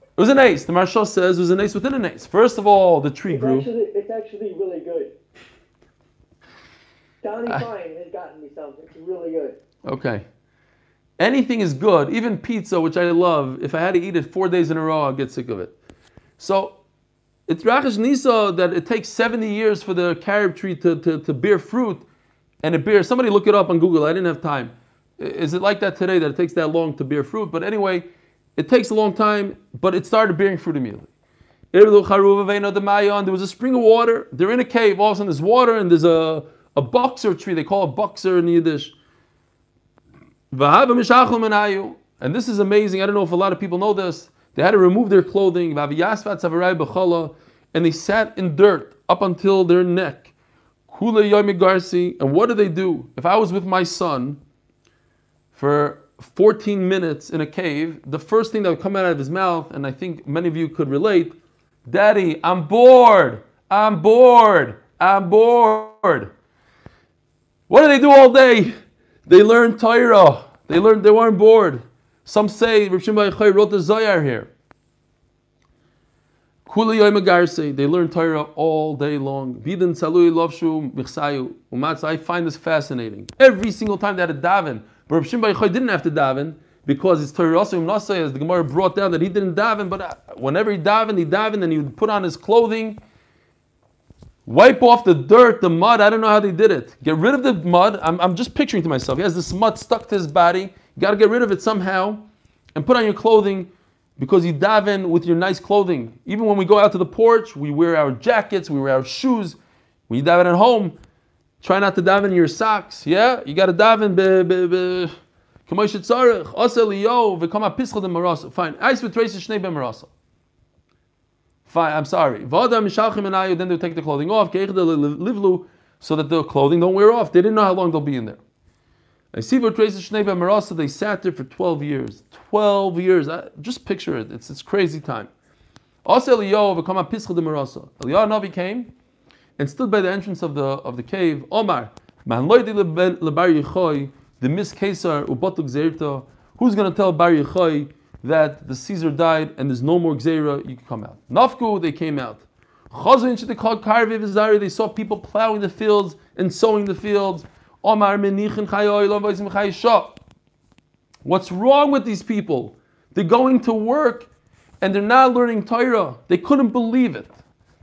It was an ace. The Maharsha says it was an ace within an ace. First of all, the tree It's grew. actually, it's actually really good. Donnie Fine has gotten me some. It's really good. Okay. Anything is good, even pizza, which I love. If I had to eat it four days in a row, I'll get sick of it. So it's Rachesh Nisa that it takes 70 years for the carob tree to, to, to bear fruit, and it bears. Somebody look it up on Google. I didn't have time. Is it like that today that it takes that long to bear fruit? But anyway, it takes a long time, but it started bearing fruit immediately. There was a spring of water. They're in a cave. All of a sudden, there's water, and there's a, a bokser tree. They call it bokser in Yiddish. And this is amazing. I don't know if a lot of people know this. They had to remove their clothing. And they sat in dirt up until their neck. And what do they do? If I was with my son for 14 minutes in a cave, the first thing that would come out of his mouth, and I think many of you could relate, Daddy, I'm bored. I'm bored. I'm bored. What do they do all day? They learned Torah. They learned they weren't bored. Some say Rav Shimon wrote the Zohar here. They learn Torah all day long. Umatz. I find this fascinating. Every single time they had to daven, but Rav Shimon didn't have to daven because it's Torah also as the Gemara brought down that he didn't daven, but uh, whenever he davened, he davened and he would put on his clothing wipe off the dirt, the mud. I don't know how they did it. Get rid of the mud. I'm, I'm just picturing to myself. He has this mud stuck to his body. You got to get rid of it somehow and put on your clothing because you daven with your nice clothing. Even when we go out to the porch, we wear our jackets, we wear our shoes. When you daven at home, try not to daven in your socks. Yeah, you got to daven. Be, be, be. Kamosh Fine, I'm sorry. Then they'll take the clothing off, so that the clothing don't wear off. They didn't know how long they'll be in there. I see what traces shnei marasa. They sat there for 12 years. 12 years. I, just picture it. It's it's crazy time. Also Eliyahu v'kama pischa de marasa. Eliyahu Navi came and stood by the entrance of the of the cave. Omar, man loydi lebar yichoy, the mis Caesar ubotuk zerta. Who's going to tell Bar Yochai that the Caesar died and there's no more Gzera? You can come out. Nafku, they came out. They saw people plowing the fields and sowing the fields. What's wrong with these people? They're going to work and they're not learning Torah. They couldn't believe it.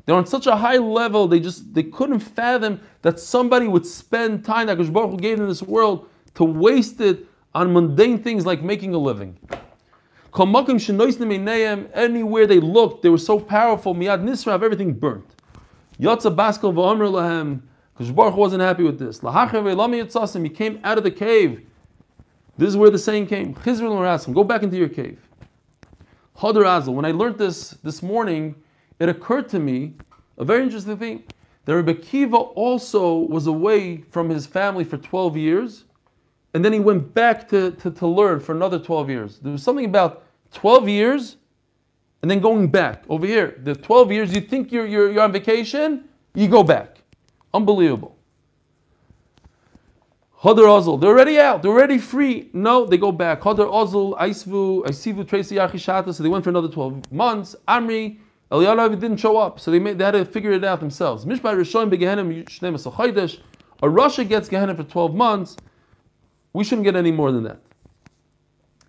They're on such a high level, they just they couldn't fathom that somebody would spend time that Baruch Hu gave them this world to waste it on mundane things like making a living. Anywhere they looked, they were so powerful. Miyad Nisrav, everything burnt. Yotza Baskel v'Omer lahem. Kosh Baruch wasn't happy with this. He came out of the cave. This is where the saying came. Go back into your cave. Hadar. When I learned this this morning, it occurred to me a very interesting thing. That Rebbe Kiva also was away from his family for 12 years, and then he went back to, to, to learn for another 12 years. There was something about 12 years and then going back over here. The 12 years, you think you're, you're, you're on vacation, you go back. Unbelievable. Hadar Ozl, they're already out, they're already free. No, they go back. Hadar Ozl, Aisvu, Aisivu, Tracy Yachishata, so they went for another 12 months. Amri, Eliyahu didn't show up, so they, made, they had to figure it out themselves. Mishpah Rishon begehenim Shneim. A Russia gets Gehenna for 12 months. We shouldn't get any more than that.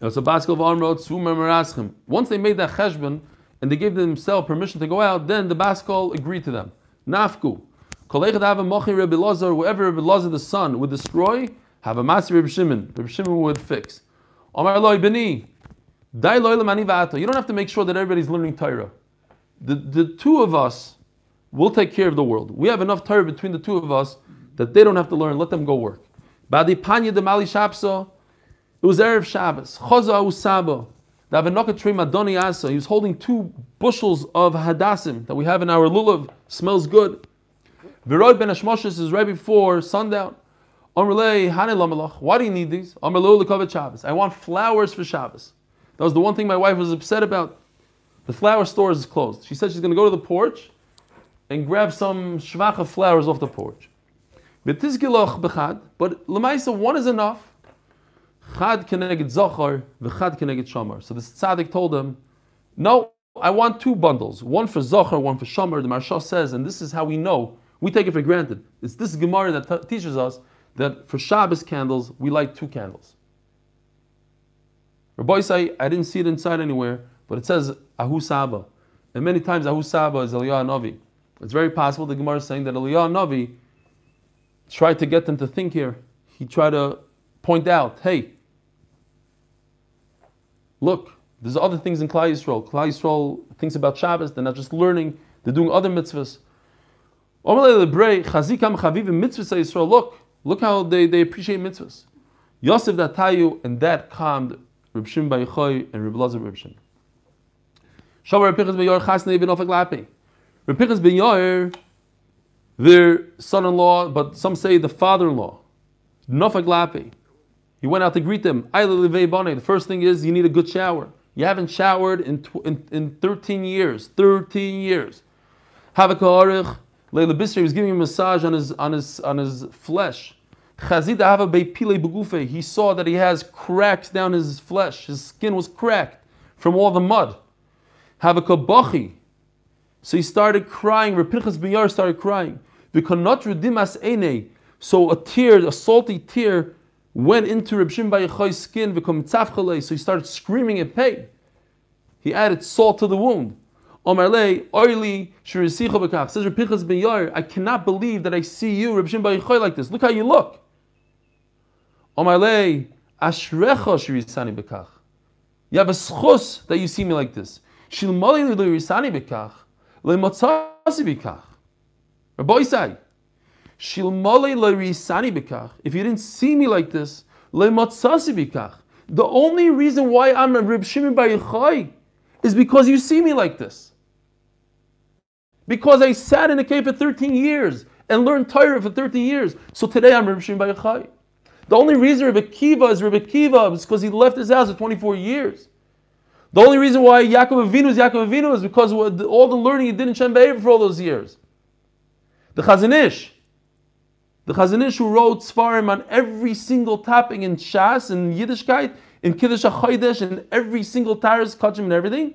So Baskel of Amrot, Meraschim. Once they made that cheshbon and they gave themselves permission to go out, then the Baskel agreed to them. Nafku. Whoever Rabbi Lazar the son would destroy, have a master Rabbi Shimon. Rabbi Shimon would fix. Omar Eloi Beni. You don't have to make sure that everybody's learning Torah. The, the two of us will take care of the world. We have enough Torah between the two of us that they don't have to learn. Let them go work. Badi Panya de Mali Shapso. It was Erev Shabbos. Choza Usabo. He was holding two bushels of hadassim that we have in our lulav. Smells good. Virod ben Ashmoshes is right before sundown. Why do you need these? I want flowers for Shabbos. That was the one thing my wife was upset about. The flower store is closed. She said she's going to go to the porch and grab some shvacha flowers off the porch. But lemaisa one is enough. Chad keneged zachar, v'chad keneged shamar. So the tzaddik told him, no, I want two bundles, one for zachar, one for shamar. The Maharsha says, and this is how we know we take it for granted. It's this Gemara that t- teaches us that for Shabbos candles, we light two candles. Rabbi say, I didn't see it inside anywhere, but it says Ahu Saba. And many times Ahu Saba is Eliyahu Navi. It's very possible the Gemara is saying that Eliyahu Navi tried to get them to think here. He tried to point out, hey, look, there's other things in Klal Yisrael. Klal Yisrael thinks about Shabbos, they're not just learning, they're doing other mitzvahs. Look, look how they, they appreciate mitzvahs. Yosef Datayu, and that calmed Reb Shim Bayichoy and Reb Lazar Reb Shim. Shavar Reb Pichas Beyor Chasne Ibn Ofek Lapi. Reb Pichas Beyor, their son-in-law, but some say the father-in-law, Nofek Lapi. He went out to greet them. The first thing is you need a good shower. You haven't showered in, in, in 13 years. 13 years. Bisri was giving him a massage on his on his on his flesh. He saw that he has cracks down his flesh. His skin was cracked from all the mud. So he started crying. Rapinchas Binyar started crying. So a tear, a salty tear, went into Reb Shim Bayichai's skin. So he started screaming in pain. He added salt to the wound. Omarle, Oili, Shirisicha Bekach. Says Rapichas ben Yair, I cannot believe that I see you, Reb Shim Bayichoy, like this. Look how you look. Omarle, Ashrecha Shirisani Bekach. You have a schus that you see me like this. Shilmali Lirisani Bekach, Lemotzasi Bekach. Rabbi Isai, Shilmali Lirisani Bekach. If you didn't see me like this, The only reason why I'm a Reb Shimon Bayichoy is because you see me like this. Because I sat in a cave for 13 years and learned Torah for 13 years. So today I'm Rabbi Shimon Bar The only reason Rabbi Kiva is Rabbi Kiva is because he left his house at 24 years. The only reason why Yaakov Avinu is Yaakov Avinu is because of all the learning he did in Shem for all those years. The Chazon Ish, the Chazon Ish who wrote Svarim on every single topic in Shas and Yiddishkeit, in Kiddush HaChodesh, and every single Taras, Kachim and everything,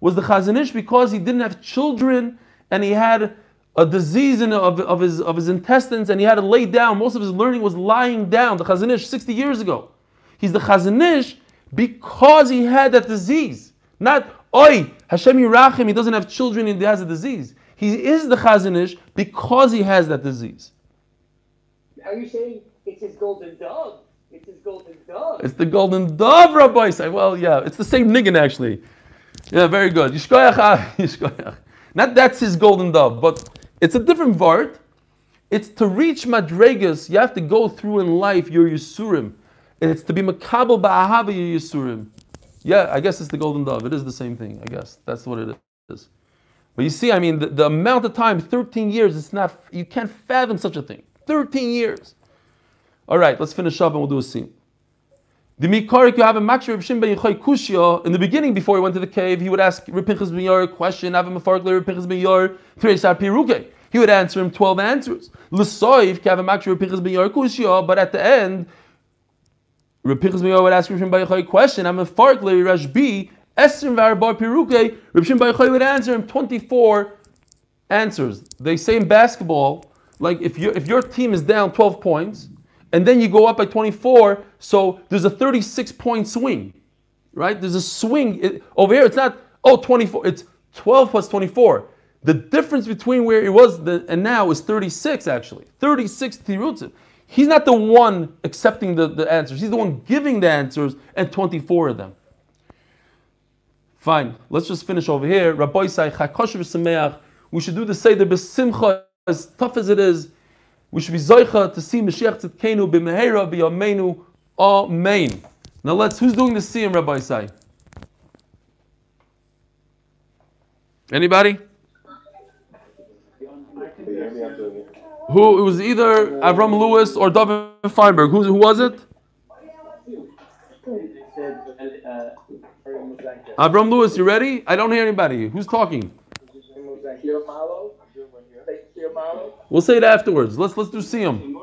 was the Chazon Ish because he didn't have children and he had a disease in, of, of, his, of his intestines and he had to lay down. Most of his learning was lying down. The Chazon Ish, 60 years ago. He's the Chazon Ish because he had that disease. Not, oi, Hashem Yirachim, he doesn't have children and he has a disease. He is the Chazon Ish because he has that disease. Are you saying it's his golden dove? It's his golden dove. It's the golden dove, Rabbi say. Well, yeah, it's the same niggin actually. Yeah, very good. Ah, Yishkoyach. Not that's his golden dove, but it's a different vart. It's to reach madregas, you have to go through in life your Yisurim. And it's to be makabel ba'ahava your Yisurim. Yeah, I guess it's the golden dove. It is the same thing, I guess. That's what it is. But you see, I mean, the, the amount of time, 13 years, it's not, you can't fathom such a thing. 13 years. All right, let's finish up and we'll do a scene. The Mikarik, you have a Makshir Reb Shimon ben Yochai Kushya. In the beginning, before he went to the cave, he would ask Reb ben Yair a question, have a Mefark Reb ben Yair, Teresar Piruke. He would answer him 12 answers. L'soiv, you have a Makshir Reb ben Kushya, but at the end, Reb Pinchas ben Yair would ask Reb ben Yochai a question, have a Mefark Reb Rashbi, Esrim Varabar Piruke, Reb ben Yochai would answer him 24 answers. They say in basketball, like if your if your team is down 12 points and then you go up by 24, so there's a 36 point swing, right? There's a swing It- over here. It's not oh 24. It's 12 plus 24. The difference between where it was the, and now is 36 actually. 36 tirutzim. He's not the one accepting the, the answers. He's the one giving the answers and 24 of them. Fine. Let's just finish over here. Rabbi We should do the Seder b'Simcha, as tough as it is. We should be Zoicha to see Mashiach Tzidkenu b'Mehera b'Yameinu. Amen. Now let's, who's doing the Siyum, Rabbi Isai? Anybody? Who, it was either Avram Lewis or David Feinberg. Who, who was it? Avram Lewis, you ready? I don't hear anybody. Who's talking? We'll say it afterwards. Let's let's do. Third.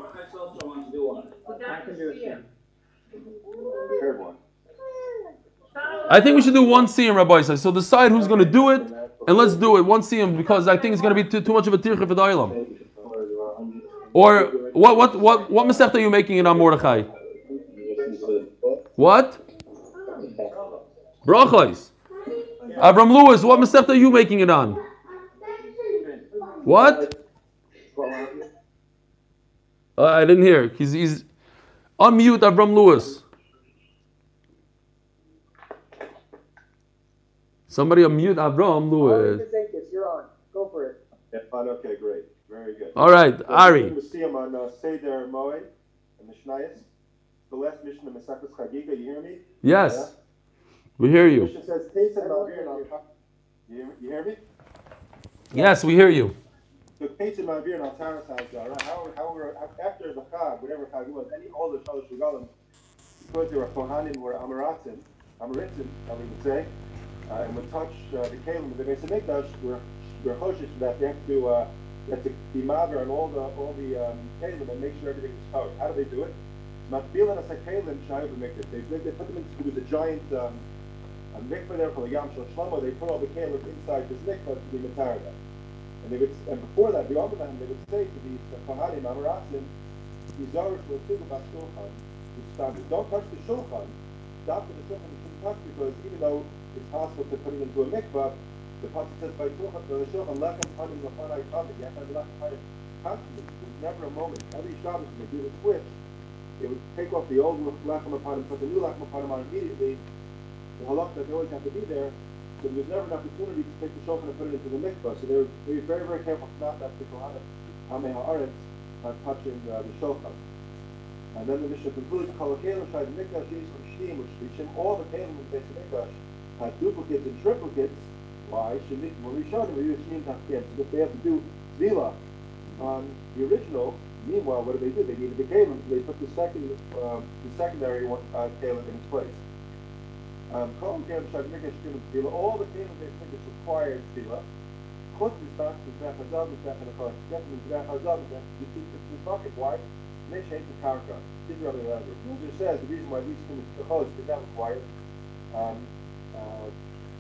I think we should do one Siyum, Rabbi Isai. So decide who's going to do it, and let's do it one Siyum because I think it's going to be too, too much of a tircha for the. Or what what what what Masechta are you making it on Mordechai? What? Brachos. Avram Lewis, what Masechta are you making it on? What? Uh, I didn't hear. He's, he's unmute Avram Lewis. Somebody unmute Avram Lewis. You're on. Go for it. Yeah, fine, okay, great. Very good. All right, Ari. We see him on uh, Seder Moed and Mishnayos. The last mission of Mesachus Chagiga, you hear me? Yes, we hear The you. mission says, Taste and Mavir and Al- You hear- You hear me? Yes, we hear you. The and Mavir and Al Taras Hazara, how, how we're, after the Chag, whatever Chag was, any, all the Shalosh Regalim, because they were Kohanim, were Amaratim, Amaritim, I would say, uh, and would touch uh, the Kalim of the Beis HaMikdash, we're, we're Hoshish that they have to, uh, they have to be Maver on all the, all the um, Kalim and make sure everything is covered. How do they do it? Matbilan as a Kalim, Shai Mikdash. They, they put them into, a giant, um, a mikveh there for the Yam Shel Shlomo, they put all the Kalim inside this mikveh to be Matarada. And they would, and before that, the Omedah, they would say to these Kohanim, Amaratim, Yizarish will think about Shulchan, which it. Don't touch the Shulchan. Stop the Shulchan you shouldn't because even though it's possible to put it into a mikvah, the pasuk says by Shulchan, the Shulchan, lechem panim lefanai kavit. Have lechem panim constantly. There's never a moment. Every Shabbos when they do the switch, they would take off the old lechem panim, put the new lechem panim on immediately. The halach that they always have to be there. So there's never an opportunity to take the shulchan and put it into the mikvah. So they were, they were very, very careful to not let the kohanim, hamei haaretz, uh, touching uh, the shulchan. And then the Mishnah concludes, Kol HaKelim Shai Mikdash Yishim Shneim, which Rishim, all the Kelim in the Mikdash had duplicates and triplicates. Why? Shemit Morishonim, Riyush Shneim Tachkem. So if they have to do Zvila on the original, meanwhile, what do they do? They needed the Kelim, so they put the second, um, the secondary one, uh, in its place. Um, HaKelim Shai Mikdash Shneim Zvila, all the Kelim in the Beis Mikdash required Zvila. Chutz Mizbach, Mizbach Hazal, Mizbach Hanachar, Mizbach Mizbach Hazal, Mizbach Mizbach Mizbach Why? They changed the karka. Really matter. It just says the reason why these things are did not require um, uh,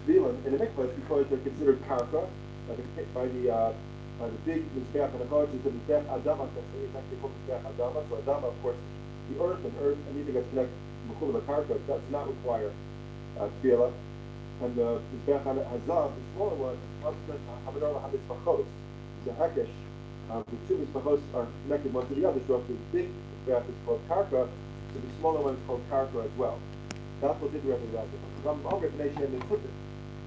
tefillin in the mikvah is because they're considered karka by the by the uh, the big mizbeach and the kodesh is the mizbeach adama. That's actually called mizbeach adama. So adama, of course, the earth and earth, anything that's connected to the karka does not require uh, tefillah. And the mizbeach hazav, the smaller one, hamadar hamitzvachos, It's a hekesh. Um, the two mizbachos are connected one to the other. So the big mizbech is called karka, so the smaller one is called karka as well. That's what did of that. Some other nation and put it.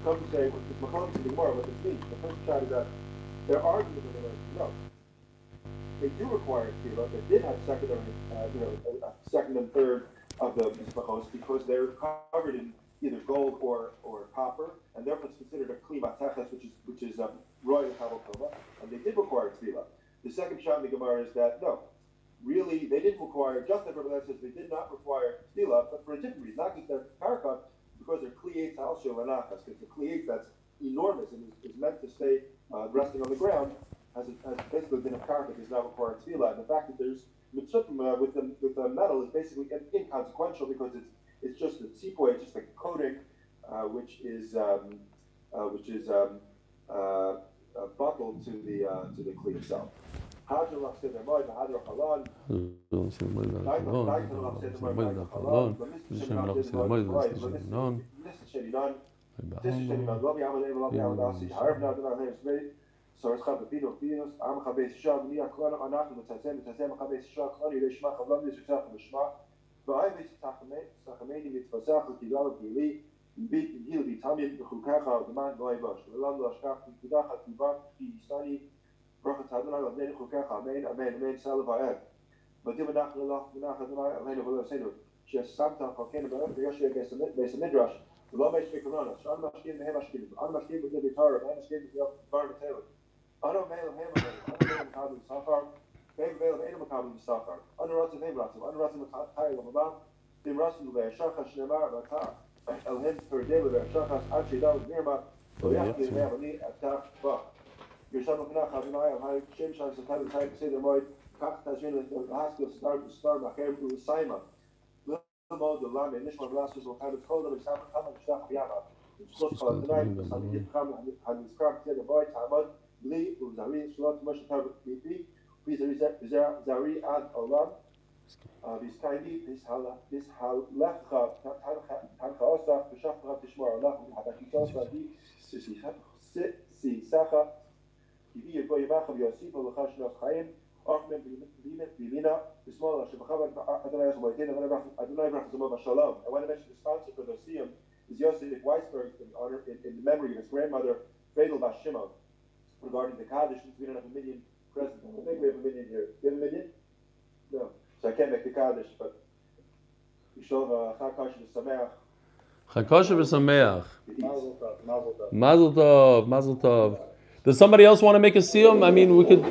Some to say, well, it's machalik and more, what this means. The first shot is that there are in the way no. They do require tefillah. They did have secondary, uh, you know, a, second and third of the mizbachos because they're covered in either gold or, or copper, and therefore it's considered a kli mateches, which is which is um, royal kavod and they did require tefillah. The second shot in the Gemara is that no, really, they didn't require, just like Rabbi says, they did not require tefillah, but for a different reason, not because they're karka, because they're kliyet al shel anachas, because the kliyet that's enormous and is, is meant to stay uh, resting on the ground, has, basically been a karka, does not require tefillah. And the fact that there's mitzvah uh, with the with the metal is basically inconsequential because it's it's just a it's just a coating, uh, which is um, uh, which is um, uh, uh, to the uh, to the cleat itself. Hadra lach seder moed, hadra halon, So it's called the Pino Pinos, Am Chabes Shav, Nia Klana Anach, and Tazem, Tazem Chabes Shav, Klani, Reshma, Chavlam, Yisrael, Mishma, V'ai Vis Tachmeni, Mitzvazach, Kigal, Gili, Bit, Gil, Vitamim, Chukacha, the man, Noy Bosh, Velam, Lashkach, Kidacha, Kivan, Kisani, Bracha Tadana, Lavnei, Chukacha, Amen, Amen, Amen, Salav Ha'ed. But Dim Anach, Lelach, Menach, Adonai, Aleinu, V'lo Senu, Shes Samta, Chalken, V'yosh, Beis Midrash, V'lo Meish Mikrona, Shan Mashkim, Vehem Mashkim, An Mashkim, V'dim Torah, Vehem Mashkim, V'yom, Taylor. Ano male ham ano male makabel safar, beg veil of animal makabel safar. Ano rasim hem rasim, ano rasim makayel lamabam, dim rasim le shachas shnemar bakar. El hem per day le shachas ad shidal nirma, lo yachli ham ani atach ba. Yisham knach havimai al hay shem shal satan tay seder moed, kach tazrin le haskell star star macher u saima. Limo de lame nishma blasus o kabel kodem sam kam shtach Biz zari ad olam uh, v'istaydi v'ishalachcha tancha v'shachcha tishmor alach v'habakikosa v'sisacha kivi yego yimacha v'yosif v'lecha shnos chayim Achmem v'yimet v'yimina v'smol shebachav Adonai Yachem Moedin Adonai Baruch Zimov Shalom. I want to mention the sponsor for the Oseum is Yosef Weisberg in honor in, in the memory of his grandmother Fredel Bashimov regarding the Kaddish and Tzirin of Midian a present. I think we have a million here. Do you have a million? No. So I can't make the Kaddish, but Yishov Chakash V'Sameach. Chakosha v'sameach. Mazel Tov, Mazel Tov. Mazel tov, mazel tov. Does somebody else want to make a siyum? I mean, we could.